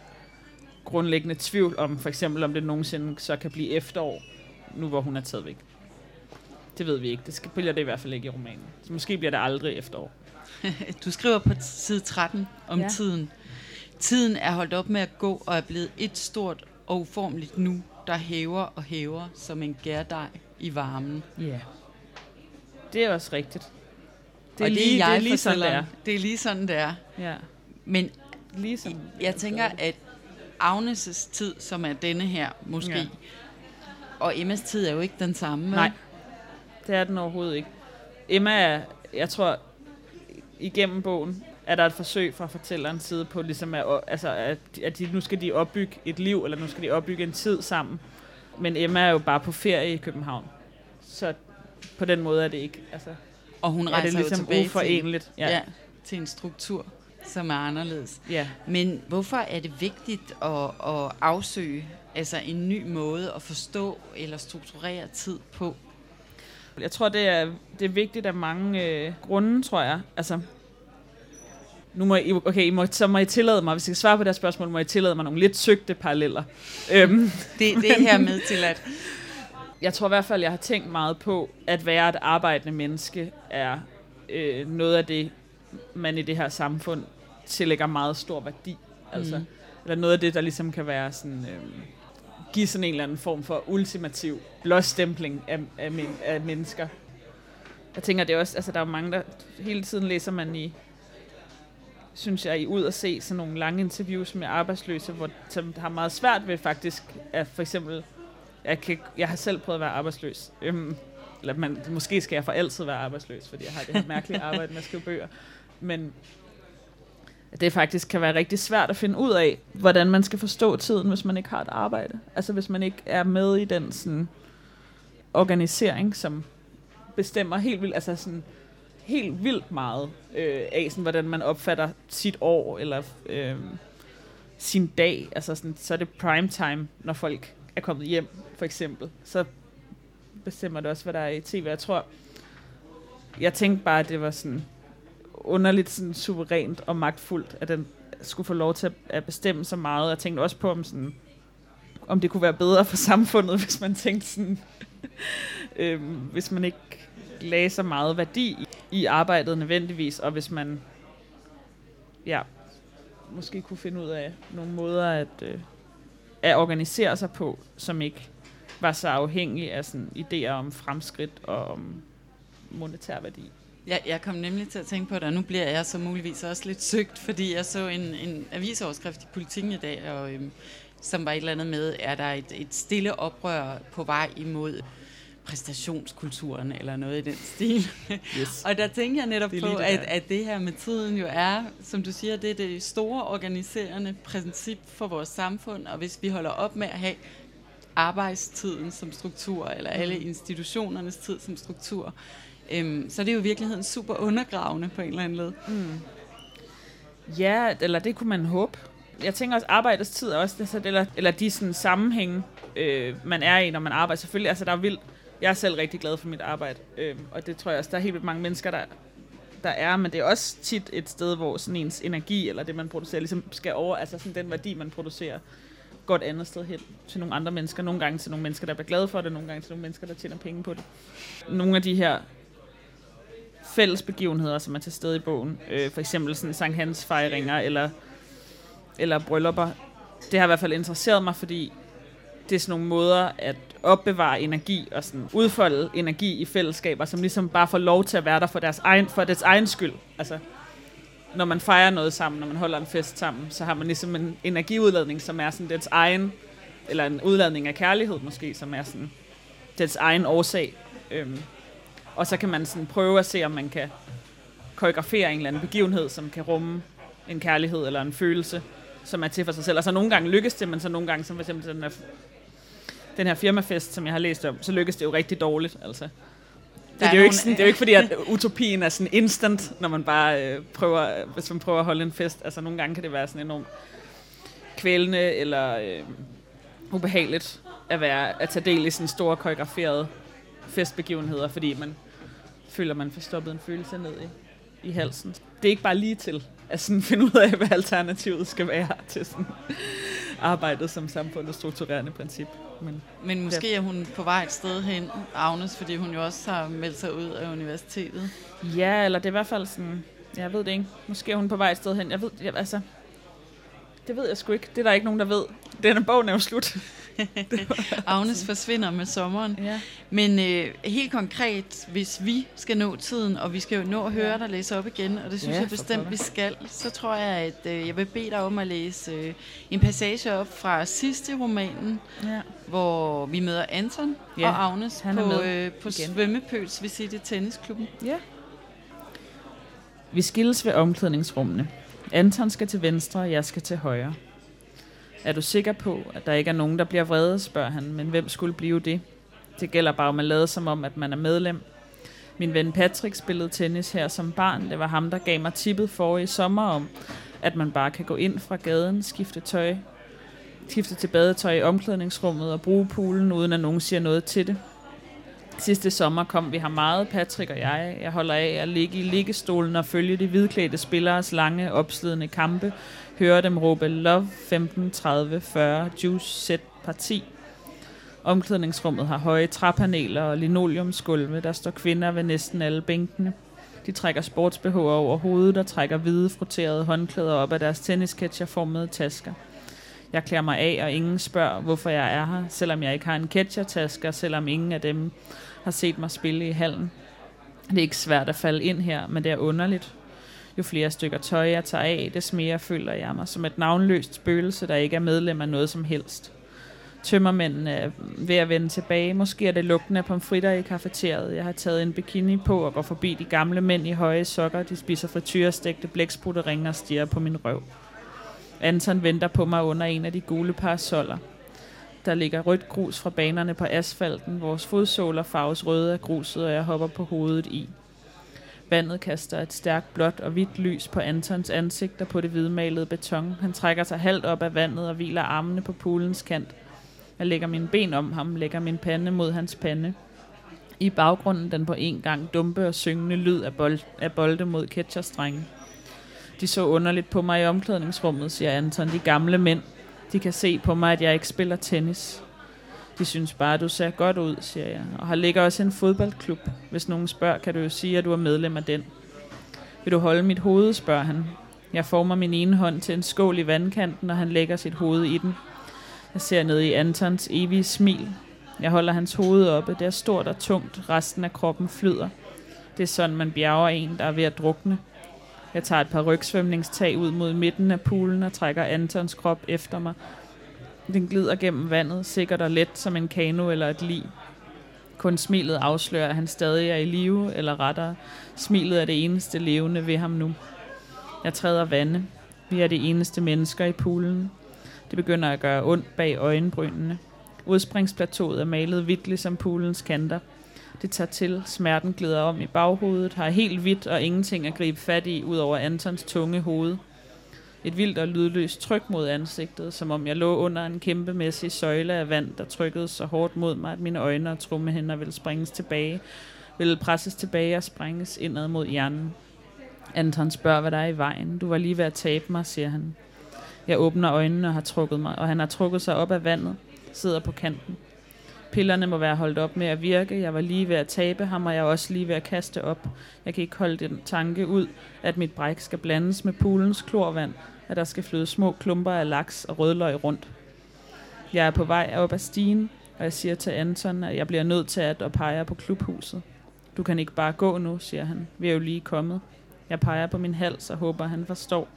grundlæggende tvivl om, for eksempel om det nogensinde så kan blive efterår, nu hvor hun er taget væk. Det ved vi ikke. Det skal, bliver det i hvert fald ikke i romanen. Så måske bliver det aldrig efterår. du skriver på side 13 om ja. tiden. Tiden er holdt op med at gå og er blevet et stort og uformeligt nu, der hæver og hæver som en gærdej i varmen. Ja. Det er også rigtigt. Det er, og lige, det er, jeg det er lige sådan, det er. Det er lige sådan, det er. Ja. Men ligesom, jeg tænker, at Agnes' tid, som er denne her måske, ja. og Emmas tid er jo ikke den samme. Nej, det er den overhovedet ikke. Emma er, jeg tror, igennem bogen, er der et forsøg fra fortællerens side på, ligesom at, altså, at, at de, nu skal de opbygge et liv, eller nu skal de opbygge en tid sammen. Men Emma er jo bare på ferie i København. Så på den måde er det ikke. Altså, og hun rejser er det ligesom jo tilbage uforenligt. Til, ja. ja, til en struktur som er anderledes. Ja. Men hvorfor er det vigtigt at, at afsøge altså en ny måde at forstå eller strukturere tid på? Jeg tror, det er, det er vigtigt af mange øh, grunde, tror jeg. Altså, nu må I, okay, I må, så må I tillade mig, hvis I skal svare på det her spørgsmål, må I tillade mig nogle lidt søgte paralleller. øhm, det, det er her med til at... Jeg tror i hvert fald, jeg har tænkt meget på, at være et arbejdende menneske er øh, noget af det, man i det her samfund tillægger meget stor værdi. Altså, mm. Eller noget af det, der ligesom kan være sådan... Øh, give sådan en eller anden form for ultimativ blåstempling af, af, men, af mennesker. Jeg tænker, det er også, altså der er mange, der hele tiden læser man i, synes jeg, i ud at se sådan nogle lange interviews med arbejdsløse, hvor, som har meget svært ved faktisk, at for eksempel, jeg, kan, jeg har selv prøvet at være arbejdsløs. Øhm, eller man, måske skal jeg for altid være arbejdsløs, fordi jeg har det her mærkelige arbejde med at skrive bøger. Men at det faktisk kan være rigtig svært at finde ud af, hvordan man skal forstå tiden, hvis man ikke har et arbejde. Altså hvis man ikke er med i den sådan, organisering, som bestemmer helt vildt, altså sådan, helt vildt meget øh, af, sådan, hvordan man opfatter sit år, eller øh, sin dag. Altså sådan, så er det prime time, når folk er kommet hjem, for eksempel. Så bestemmer det også, hvad der er i tv. Jeg tror, jeg tænkte bare, at det var sådan underligt sådan suverænt og magtfuldt, at den skulle få lov til at bestemme så meget. Jeg tænkte også på, om, sådan, om det kunne være bedre for samfundet, hvis man tænkte sådan, øh, hvis man ikke lagde så meget værdi i, i arbejdet nødvendigvis, og hvis man ja, måske kunne finde ud af nogle måder at, øh, at organisere sig på, som ikke var så afhængig af sådan idéer om fremskridt og om monetær værdi. Ja, jeg kom nemlig til at tænke på det, og nu bliver jeg så muligvis også lidt søgt, fordi jeg så en, en avisoverskrift i Politiken i dag, og, øhm, som var et eller andet med, er der et, et stille oprør på vej imod præstationskulturen eller noget i den stil. Yes. og der tænker jeg netop på, at, at det her med tiden jo er, som du siger, det er det store organiserende princip for vores samfund, og hvis vi holder op med at have arbejdstiden som struktur, eller alle mm. institutionernes tid som struktur, øhm, så er det jo i virkeligheden super undergravende på en eller anden led. Mm. Ja, eller det kunne man håbe. Jeg tænker også, arbejdets tid er også, det, eller, eller de sådan sammenhænge, øh, man er i, når man arbejder. Selvfølgelig, altså der er vildt jeg er selv rigtig glad for mit arbejde, øh, og det tror jeg også, der er helt vildt mange mennesker, der, der er, men det er også tit et sted, hvor sådan ens energi, eller det man producerer, ligesom skal over, altså sådan den værdi, man producerer, går et andet sted hen til nogle andre mennesker. Nogle gange til nogle mennesker, der bliver glade for det, nogle gange til nogle mennesker, der tjener penge på det. Nogle af de her fælles begivenheder, som er til stede i bogen, øh, for eksempel sådan Sankt Hans fejringer, eller, eller bryllupper, det har i hvert fald interesseret mig, fordi det er sådan nogle måder at opbevare energi og sådan udfolde energi i fællesskaber, som ligesom bare får lov til at være der for deres egen, for deres egen skyld. Altså, når man fejrer noget sammen, når man holder en fest sammen, så har man ligesom en energiudladning, som er sådan dets egen, eller en udladning af kærlighed måske, som er sådan dets egen årsag. Øhm, og så kan man sådan prøve at se, om man kan koreografere en eller anden begivenhed, som kan rumme en kærlighed eller en følelse, som er til for sig selv. Og så nogle gange lykkes det, men så nogle gange, som for eksempel den her den her firmafest, som jeg har læst om, så lykkes det jo rigtig dårligt. Altså. Det, det, er jo ikke sådan, det er jo ikke fordi, at utopien er sådan instant, når man bare øh, prøver, hvis man prøver at holde en fest. Altså nogle gange kan det være sådan enormt kvælende eller øh, ubehageligt at, være, at tage del i sådan store koreograferede festbegivenheder, fordi man føler, man får stoppet en følelse ned i, i halsen. Det er ikke bare lige til at sådan finde ud af, hvad alternativet skal være til sådan arbejdet som samfundets strukturerende princip. Men, Men måske er hun på vej et sted hen, Agnes, fordi hun jo også har meldt sig ud af universitetet. Ja, eller det er i hvert fald sådan, jeg ved det ikke. Måske er hun på vej et sted hen. Jeg ved, jeg, altså, det ved jeg sgu ikke. Det er der ikke nogen, der ved. Denne bog er jo slut. Agnes forsvinder med sommeren. Ja. Men øh, helt konkret, hvis vi skal nå tiden, og vi skal jo nå at høre dig læse op igen, og det synes ja, jeg bestemt, vi skal, så tror jeg, at øh, jeg vil bede dig om at læse øh, en passage op fra sidste romanen, ja. hvor vi møder Anton ja, og Agnes på, øh, på Svømmepøls Visite Tennisklubben. Ja. Vi skilles ved omklædningsrummene. Anton skal til venstre, og jeg skal til højre. Er du sikker på, at der ikke er nogen, der bliver vrede, spørger han, men hvem skulle blive det? Det gælder bare om at lade som om, at man er medlem. Min ven Patrick spillede tennis her som barn. Det var ham, der gav mig tippet for i sommer om, at man bare kan gå ind fra gaden, skifte tøj, skifte til badetøj i omklædningsrummet og bruge poolen, uden at nogen siger noget til det. Sidste sommer kom vi her meget, Patrick og jeg. Jeg holder af at ligge i liggestolen og følge de hvidklædte spilleres lange, opslidende kampe. Høre dem råbe Love 15, 30, 40, Juice, Set, Parti. Omklædningsrummet har høje træpaneler og linoleumsgulve. Der står kvinder ved næsten alle bænkene. De trækker sportsbehov over hovedet og trækker hvide frotterede håndklæder op af deres tennisketcherformede tasker. Jeg klæder mig af, og ingen spørger, hvorfor jeg er her, selvom jeg ikke har en ketchertaske, og selvom ingen af dem har set mig spille i hallen. Det er ikke svært at falde ind her, men det er underligt. Jo flere stykker tøj jeg tager af, des mere føler jeg mig som et navnløst spøgelse, der ikke er medlem af noget som helst. Tømmermændene er ved at vende tilbage. Måske er det lugten af pomfritter i kafeteriet. Jeg har taget en bikini på og går forbi de gamle mænd i høje sokker. De spiser frityrestegte blæksprutteringe og stiger på min røv. Anton venter på mig under en af de gule parasoller. Der ligger rødt grus fra banerne på asfalten. Vores fodsåler farves røde af gruset, og jeg hopper på hovedet i. Vandet kaster et stærkt blåt og hvidt lys på Antons ansigt og på det hvidmalede beton. Han trækker sig halvt op af vandet og hviler armene på poolens kant. Jeg lægger mine ben om ham, lægger min pande mod hans pande. I baggrunden den på en gang dumpe og syngende lyd af, bold, af bolde mod ketcherstrenge. De så underligt på mig i omklædningsrummet, siger Anton. De gamle mænd. De kan se på mig, at jeg ikke spiller tennis. De synes bare, at du ser godt ud, siger jeg. Og har ligger også en fodboldklub. Hvis nogen spørger, kan du jo sige, at du er medlem af den. Vil du holde mit hoved, spørger han. Jeg former min ene hånd til en skål i vandkanten, og han lægger sit hoved i den. Jeg ser ned i Antons evige smil. Jeg holder hans hoved oppe. Det er stort og tungt. Resten af kroppen flyder. Det er sådan, man bjerger en, der er ved at drukne. Jeg tager et par rygsvømningstag ud mod midten af poolen og trækker Antons krop efter mig. Den glider gennem vandet, sikkert og let som en kano eller et lig. Kun smilet afslører, at han stadig er i live, eller rettere, smilet er det eneste levende ved ham nu. Jeg træder vande. Vi er de eneste mennesker i poolen. Det begynder at gøre ondt bag øjenbrynene. Udspringsplateauet er malet hvidt ligesom poolens kanter. Det tager til, smerten glider om i baghovedet, har helt hvidt og ingenting at gribe fat i, ud over Antons tunge hoved. Et vildt og lydløst tryk mod ansigtet, som om jeg lå under en kæmpemæssig søjle af vand, der trykkede så hårdt mod mig, at mine øjne og trummehænder ville springes tilbage, ville presses tilbage og sprænges indad mod hjernen. Anton spørger, hvad der er i vejen. Du var lige ved at tabe mig, siger han. Jeg åbner øjnene og har trukket mig, og han har trukket sig op af vandet, sidder på kanten. Pillerne må være holdt op med at virke. Jeg var lige ved at tabe ham, og jeg var også lige ved at kaste op. Jeg kan ikke holde den tanke ud, at mit bræk skal blandes med poolens klorvand, at der skal flyde små klumper af laks og rødløg rundt. Jeg er på vej op ad stigen, og jeg siger til Anton, at jeg bliver nødt til at pege på klubhuset. Du kan ikke bare gå nu, siger han. Vi er jo lige kommet. Jeg peger på min hals og håber, han forstår.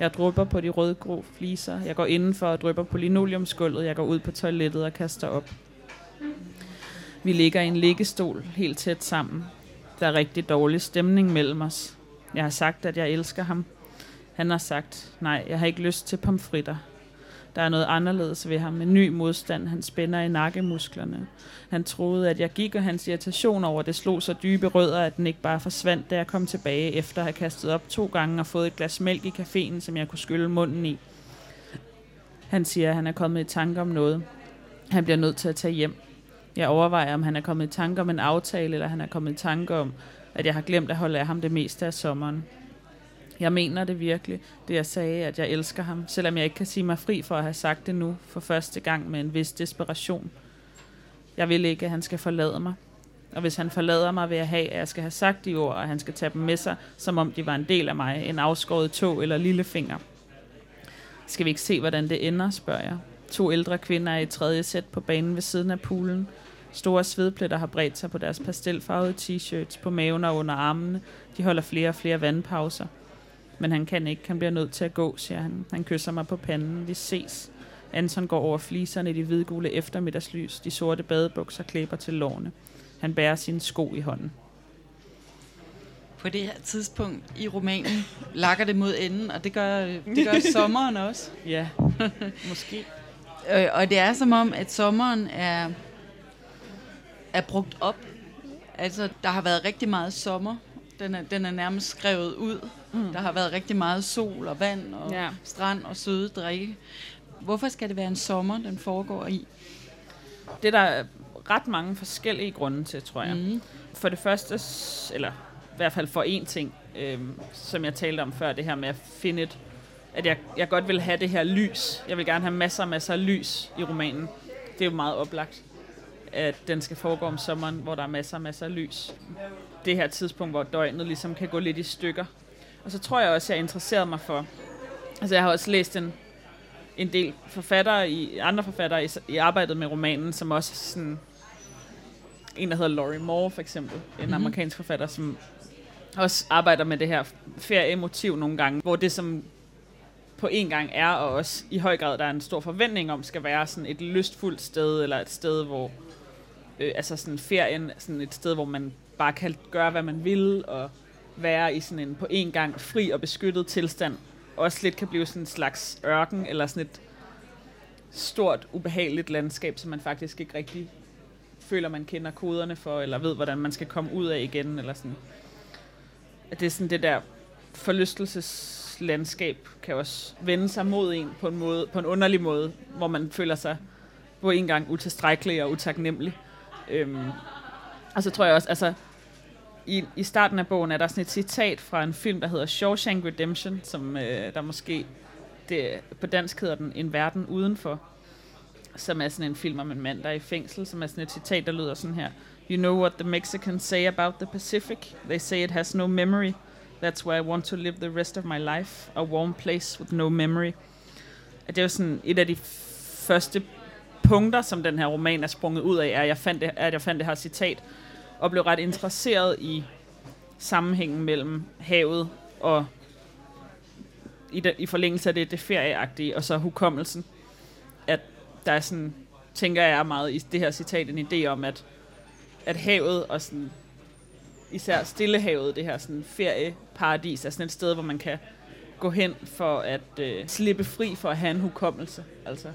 Jeg drupper på de rødgrå fliser. Jeg går indenfor og drypper på linoleumsgulvet. Jeg går ud på toilettet og kaster op. Vi ligger i en liggestol helt tæt sammen. Der er rigtig dårlig stemning mellem os. Jeg har sagt, at jeg elsker ham. Han har sagt, nej, jeg har ikke lyst til pomfritter. Der er noget anderledes ved ham, en ny modstand, han spænder i nakkemusklerne. Han troede, at jeg gik, og hans irritation over det slog så dybe rødder, at den ikke bare forsvandt, da jeg kom tilbage, efter at have kastet op to gange og fået et glas mælk i caféen, som jeg kunne skylle munden i. Han siger, at han er kommet i tanke om noget. Han bliver nødt til at tage hjem. Jeg overvejer, om han er kommet i tanke om en aftale, eller han er kommet i tanke om, at jeg har glemt at holde af ham det meste af sommeren. Jeg mener det virkelig, det jeg sagde, at jeg elsker ham, selvom jeg ikke kan sige mig fri for at have sagt det nu for første gang med en vis desperation. Jeg vil ikke, at han skal forlade mig. Og hvis han forlader mig, vil jeg have, at jeg skal have sagt de ord, og han skal tage dem med sig, som om de var en del af mig, en afskåret tog eller lillefinger. Skal vi ikke se, hvordan det ender, spørger jeg. To ældre kvinder er i tredje sæt på banen ved siden af poolen. Store svedpletter har bredt sig på deres pastelfarvede t-shirts, på maven og under armene. De holder flere og flere vandpauser. Men han kan ikke. Han bliver nødt til at gå, siger han. Han kysser mig på panden. Vi ses. Anton går over fliserne i de hvidgule eftermiddagslys. De sorte badebukser klæber til lårene. Han bærer sine sko i hånden. På det her tidspunkt i romanen lakker det mod enden, og det gør, det gør sommeren også. Ja, måske. Øh, og det er som om, at sommeren er, er brugt op. Altså, der har været rigtig meget sommer. Den er, den er nærmest skrevet ud. Mm. Der har været rigtig meget sol og vand og ja. strand og søde drikke. Hvorfor skal det være en sommer, den foregår i? Det er der ret mange forskellige grunde til, tror jeg. Mm. For det første, eller i hvert fald for en ting, øhm, som jeg talte om før, det her med at finde et, at jeg, jeg godt vil have det her lys. Jeg vil gerne have masser og masser af lys i romanen. Det er jo meget oplagt, at den skal foregå om sommeren, hvor der er masser og masser af lys. Det her tidspunkt, hvor døgnet ligesom kan gå lidt i stykker. Og så tror jeg også, at jeg interesserede mig for... Altså, jeg har også læst en, en del forfattere, i, andre forfattere i, i arbejdet med romanen, som også sådan... En, der hedder Laurie Moore, for eksempel. En mm-hmm. amerikansk forfatter, som også arbejder med det her feriemotiv nogle gange, hvor det som på en gang er, og også i høj grad der er en stor forventning om, skal være sådan et lystfuldt sted, eller et sted, hvor øh, altså sådan ferien, sådan et sted, hvor man bare kan gøre, hvad man vil, og være i sådan en på en gang fri og beskyttet tilstand, også lidt kan blive sådan en slags ørken, eller sådan et stort, ubehageligt landskab, som man faktisk ikke rigtig føler, man kender koderne for, eller ved, hvordan man skal komme ud af igen, eller sådan. At det er sådan det der forlystelseslandskab, kan også vende sig mod en på en, måde, på en underlig måde, hvor man føler sig på en gang utilstrækkelig og utaknemmelig. Øhm, og så tror jeg også, altså, i, i starten af bogen er der sådan et citat fra en film, der hedder Shawshank Redemption, som øh, der måske det, på dansk hedder den En verden udenfor, som er sådan en film om en mand, der er i fængsel, som er sådan et citat, der lyder sådan her. You know what the Mexicans say about the Pacific? They say it has no memory. That's why I want to live the rest of my life. A warm place with no memory. At det er jo sådan et af de første punkter, som den her roman er sprunget ud af, er, at jeg fandt det, at jeg fandt det her citat, og blev ret interesseret i sammenhængen mellem havet og i, de, i forlængelse af det, det ferieagtige, og så hukommelsen. At der er sådan, tænker jeg meget i det her citat, en idé om, at, at havet og sådan, især Stillehavet, det her sådan ferieparadis, er sådan et sted, hvor man kan gå hen for at øh, slippe fri for at have en hukommelse. Altså.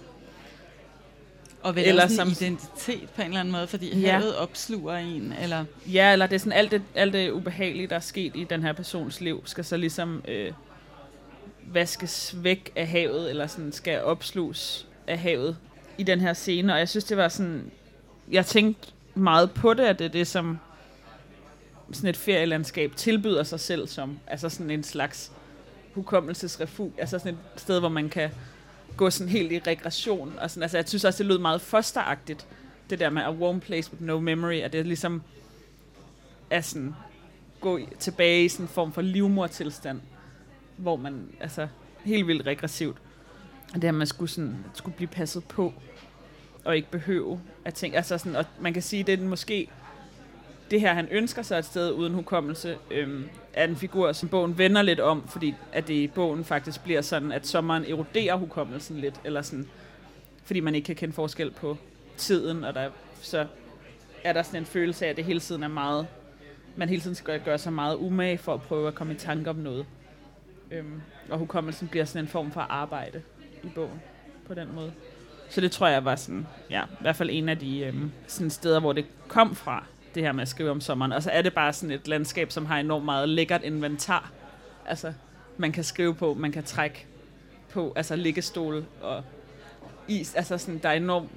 Og vel eller som identitet på en eller anden måde, fordi ja. havet opsluger en, eller... Ja, eller det er sådan alt det, alt det ubehagelige, der er sket i den her persons liv, skal så ligesom øh, vaskes væk af havet, eller sådan skal opsluges af havet i den her scene. Og jeg synes, det var sådan... Jeg tænkte meget på det, at det er det, som sådan et ferielandskab tilbyder sig selv som. Altså sådan en slags hukommelsesrefu. Altså sådan et sted, hvor man kan gå sådan helt i regression. Og sådan, altså jeg synes også, det lød meget fosteragtigt, det der med a warm place with no memory, at det ligesom er sådan, gå tilbage i sådan en form for livmortilstand, hvor man, altså, helt vildt regressivt. Og det her, man skulle, sådan, skulle blive passet på, og ikke behøve at tænke, altså sådan, og man kan sige, det er måske det her, han ønsker sig et sted uden hukommelse, øhm, er en figur, som bogen vender lidt om, fordi at det i bogen faktisk bliver sådan, at sommeren eroderer hukommelsen lidt, eller sådan, fordi man ikke kan kende forskel på tiden, og der, så er der sådan en følelse af, at det hele tiden er meget, man hele tiden skal gøre sig meget umage for at prøve at komme i tanke om noget. Øhm, og hukommelsen bliver sådan en form for arbejde i bogen, på den måde. Så det tror jeg var sådan, ja, i hvert fald en af de øhm, sådan steder, hvor det kom fra, det her med at skrive om sommeren. Og så er det bare sådan et landskab, som har enormt meget lækkert inventar. Altså, man kan skrive på, man kan trække på, altså liggestol og is. Altså sådan, der er enormt,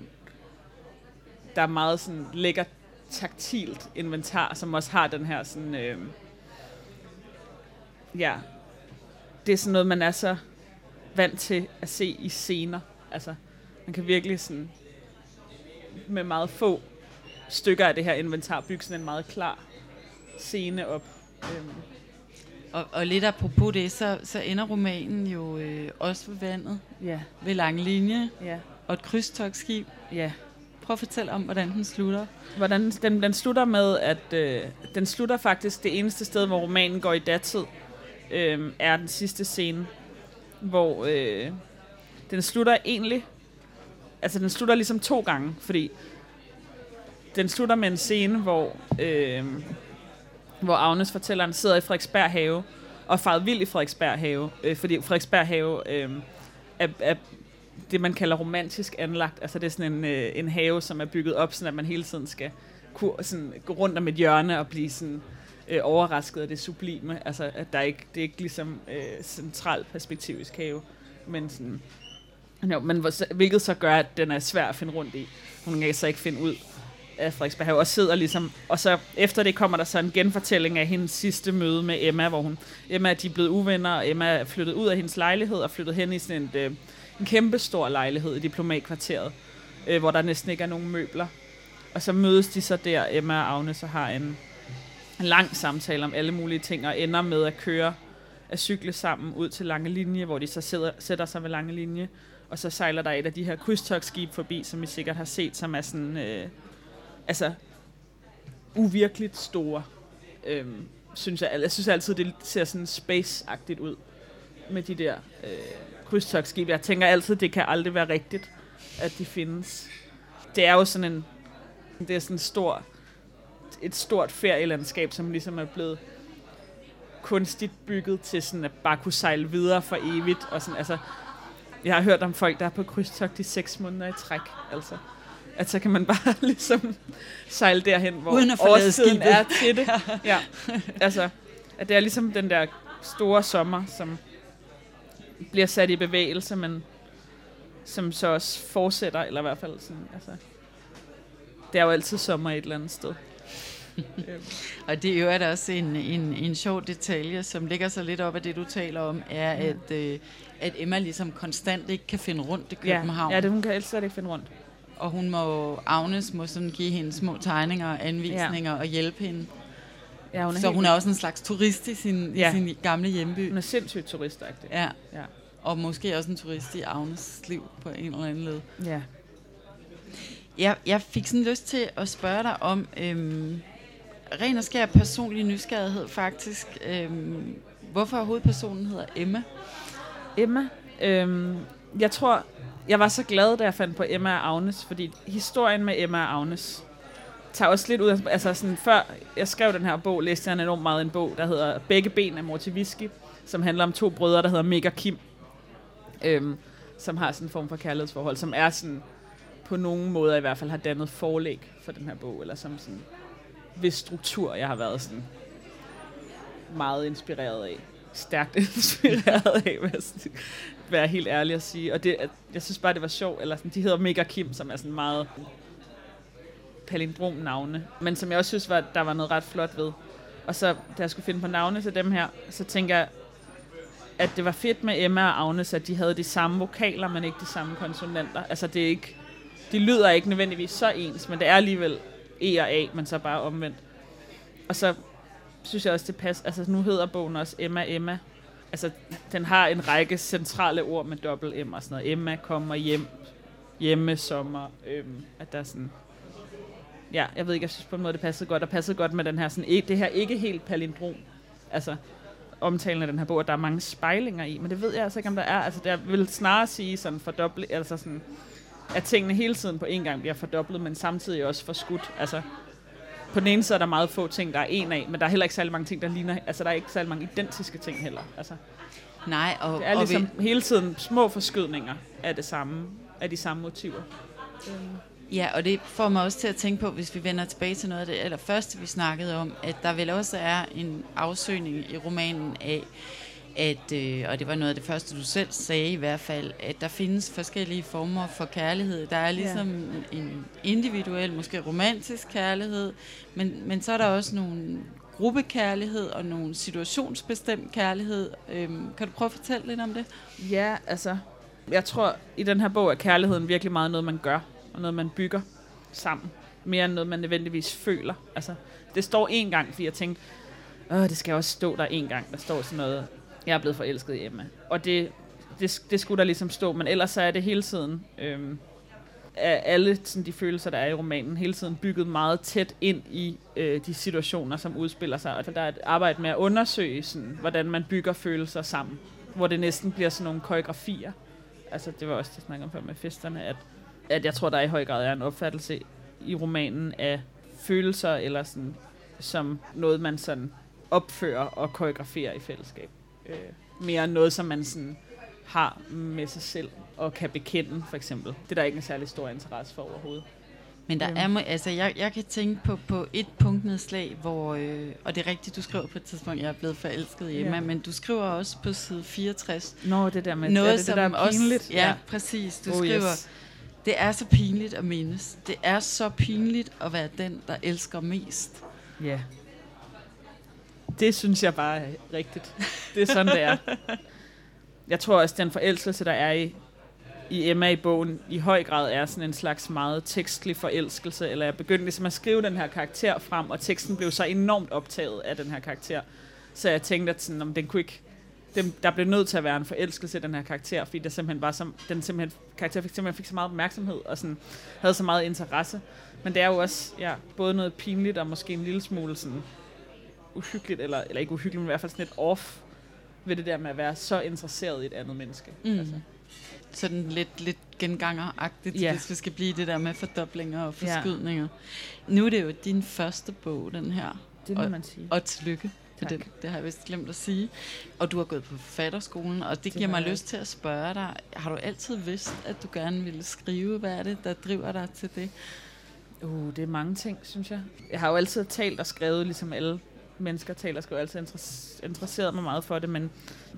der er meget sådan lækkert taktilt inventar, som også har den her sådan, øh, ja, det er sådan noget, man er så vant til at se i scener. Altså, man kan virkelig sådan, med meget få stykker af det her inventar bygge sådan en meget klar scene op. Øhm. Og, og lidt apropos det, så, så ender romanen jo øh, også ved vandet, ja. ved lang linje, ja. og et krydstogsskib. Ja. Prøv at fortælle om, hvordan den slutter. Hvordan, den, den slutter med, at øh, den slutter faktisk det eneste sted, hvor romanen går i datid, øh, er den sidste scene, hvor øh, den slutter egentlig, altså den slutter ligesom to gange, fordi den slutter med en scene, hvor, øh, hvor Agnes fortælleren sidder i Frederiksberg have, og faret vild i Frederiksberg have, øh, fordi Frederiksberg have øh, er, er det, man kalder romantisk anlagt. Altså det er sådan en, øh, en have, som er bygget op, sådan at man hele tiden skal kunne, sådan, gå rundt om et hjørne og blive sådan, øh, overrasket af det sublime. Altså, at der ikke, det er ikke ligesom øh, centralt perspektivisk have, men sådan, jo, men hvilket så gør, at den er svær at finde rundt i. Hun kan så ikke finde ud af Frederiksberg og sidder ligesom, og så efter det kommer der så en genfortælling af hendes sidste møde med Emma, hvor hun, Emma de er blevet uvenner, og Emma er flyttet ud af hendes lejlighed og flyttet hen i sådan en, øh, en kæmpe stor lejlighed i diplomatkvarteret, øh, hvor der næsten ikke er nogen møbler. Og så mødes de så der, Emma og Agnes, og har en, en lang samtale om alle mulige ting, og ender med at køre at cykle sammen ud til Lange Linje, hvor de så sidder, sætter sig ved Lange Linje, og så sejler der et af de her krydstogsskib forbi, som I sikkert har set, som er sådan øh, altså, uvirkeligt store. Øhm, synes jeg, jeg synes altid, det ser sådan space-agtigt ud med de der øh, krydstogsskib. Jeg tænker altid, det kan aldrig være rigtigt, at de findes. Det er jo sådan en, det er sådan en stor, et stort ferielandskab, som ligesom er blevet kunstigt bygget til sådan at bare kunne sejle videre for evigt. Og sådan, altså, jeg har hørt om folk, der er på krydstogt i seks måneder i træk. Altså at så kan man bare ligesom sejle derhen, hvor Uden at årstiden er til det. ja. Altså, at det er ligesom den der store sommer, som bliver sat i bevægelse, men som så også fortsætter, eller i hvert fald sådan, altså, det er jo altid sommer et eller andet sted. og det er jo er også en, en, en sjov detalje, som ligger så lidt op af det, du taler om, er, ja. at, øh, at Emma ligesom konstant ikke kan finde rundt i København. Ja, ja det, hun kan ellers ikke finde rundt. Og hun må, Agnes må sådan give hende små tegninger og anvisninger ja. og hjælpe hende. Ja, hun er så hun er også en slags turist i sin, ja. i sin gamle hjemby. Hun er sindssygt turistagtig. Ja. ja. Og måske også en turist i Agnes liv på en eller anden led. Ja. Jeg, jeg fik sådan lyst til at spørge dig om, øhm, ren og skær personlig nysgerrighed faktisk. Øhm, hvorfor hovedpersonen hedder Emma? Emma? Øhm, jeg tror, jeg var så glad, da jeg fandt på Emma og Agnes, fordi historien med Emma og Agnes tager også lidt ud af, altså sådan, før jeg skrev den her bog, læste jeg enormt meget en bog, der hedder Begge ben af Morty Whisky, som handler om to brødre, der hedder Meg og Kim, øhm, som har sådan en form for kærlighedsforhold, som er sådan, på nogen måde i hvert fald har dannet forlæg for den her bog, eller som sådan, hvis struktur jeg har været sådan meget inspireret af. Stærkt inspireret af, være helt ærlig at sige. Og det, jeg synes bare, det var sjovt. Eller sådan, de hedder Mega Kim, som er sådan meget palindrom navne. Men som jeg også synes, var, der var noget ret flot ved. Og så, da jeg skulle finde på navne til dem her, så tænker jeg, at det var fedt med Emma og Agnes, at de havde de samme vokaler, men ikke de samme konsonanter. Altså, det er ikke, de lyder ikke nødvendigvis så ens, men det er alligevel E og A, men så bare omvendt. Og så synes jeg også, det passer. Altså, nu hedder bogen også Emma Emma. Altså, den har en række centrale ord med dobbelt M og sådan noget. Emma kommer hjem, hjemme, sommer. Øhm, at der er sådan... Ja, jeg ved ikke, jeg synes på en måde, det passede godt. Og passede godt med den her, sådan, e- det her ikke helt palindrom. Altså, omtalen af den her bog, at der er mange spejlinger i, men det ved jeg altså ikke, om der er. Altså, der vil snarere sige sådan fordoble, altså sådan, at tingene hele tiden på en gang bliver fordoblet, men samtidig også forskudt. Altså, på den ene side er der meget få ting, der er en af, men der er heller ikke særlig mange ting, der ligner, altså der er ikke særlig mange identiske ting heller. Altså, Nej, og, det er ligesom og vi... hele tiden små forskydninger af det samme, af de samme motiver. Ja, og det får mig også til at tænke på, hvis vi vender tilbage til noget af det allerførste, vi snakkede om, at der vel også er en afsøgning i romanen af, at, øh, og det var noget af det første, du selv sagde i hvert fald, at der findes forskellige former for kærlighed. Der er ligesom ja. en individuel, måske romantisk kærlighed, men, men så er der også nogle gruppekærlighed og nogle situationsbestemt kærlighed. Øhm, kan du prøve at fortælle lidt om det? Ja, altså, jeg tror, i den her bog er kærligheden virkelig meget noget, man gør, og noget, man bygger sammen. Mere end noget, man nødvendigvis føler. Altså, det står en gang, fordi jeg tænkte, Åh, det skal også stå der en gang. Der står sådan noget, jeg er blevet forelsket i Emma. Og det, det, det skulle der ligesom stå, men ellers så er det hele tiden, øh, af alle sådan, de følelser, der er i romanen, hele tiden bygget meget tæt ind i øh, de situationer, som udspiller sig. Og der er et arbejde med at undersøge, sådan, hvordan man bygger følelser sammen, hvor det næsten bliver sådan nogle koreografier. Altså, det var også det, jeg snakkede om før med festerne, at, at jeg tror, der i høj grad er en opfattelse i romanen af følelser, eller sådan, som noget, man sådan opfører og koreograferer i fællesskab. Øh, mere noget, som man sådan har med sig selv og kan bekende, for eksempel. Det er der ikke en særlig stor interesse for overhovedet. Men der er, altså jeg, jeg kan tænke på, på et punktnedslag, hvor, øh, og det er rigtigt, du skriver på et tidspunkt, jeg er blevet forelsket i Emma, ja. men du skriver også på side 64. Nå, det der med, noget, det, det som der er pinligt. Også, ja, ja, præcis. Du oh, skriver, yes. det er så pinligt at mindes. Det er så pinligt at være den, der elsker mest. Ja det synes jeg bare er rigtigt. Det er sådan, det er. Jeg tror også, den forelskelse, der er i, i Emma i bogen, i høj grad er sådan en slags meget tekstlig forelskelse, eller jeg begyndte ligesom at skrive den her karakter frem, og teksten blev så enormt optaget af den her karakter. Så jeg tænkte, at sådan, om den kunne ikke, den, der blev nødt til at være en forelskelse i den her karakter, fordi der simpelthen var så, den simpelthen, karakter fik, simpelthen fik så meget opmærksomhed, og sådan, havde så meget interesse. Men det er jo også ja, både noget pinligt, og måske en lille smule sådan, uhyggeligt, eller, eller ikke uhyggeligt, men i hvert fald sådan lidt off ved det der med at være så interesseret i et andet menneske. Mm. Altså. Sådan lidt, lidt gengangeragtigt, ja. hvis vi skal blive det der med fordoblinger og forskydninger. Ja. Nu er det jo din første bog, den her. Det må og, man sige. Og tillykke. Tak. Det, det har jeg vist glemt at sige. Og du har gået på forfatterskolen, og det, det giver mig lyst til at spørge dig, har du altid vidst, at du gerne ville skrive? Hvad er det, der driver dig til det? Uh, det er mange ting, synes jeg. Jeg har jo altid talt og skrevet, ligesom alle mennesker taler, skal jo altid interesseret mig meget for det, men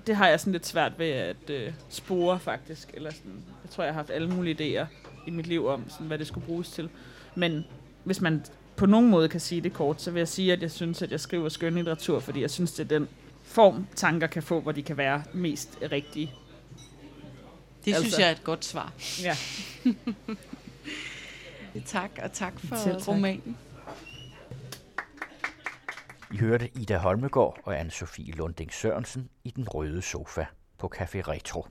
det har jeg sådan lidt svært ved at øh, spore faktisk. Eller sådan, jeg tror, jeg har haft alle mulige idéer i mit liv om, sådan, hvad det skulle bruges til. Men hvis man på nogen måde kan sige det kort, så vil jeg sige, at jeg synes, at jeg skriver skønlitteratur, fordi jeg synes, det er den form, tanker kan få, hvor de kan være mest rigtige. Det altså, synes jeg er et godt svar. Ja. Tak, og tak for tak. romanen. I hørte Ida Holmegård og Anne-Sophie Lunding Sørensen i Den Røde Sofa på Café Retro.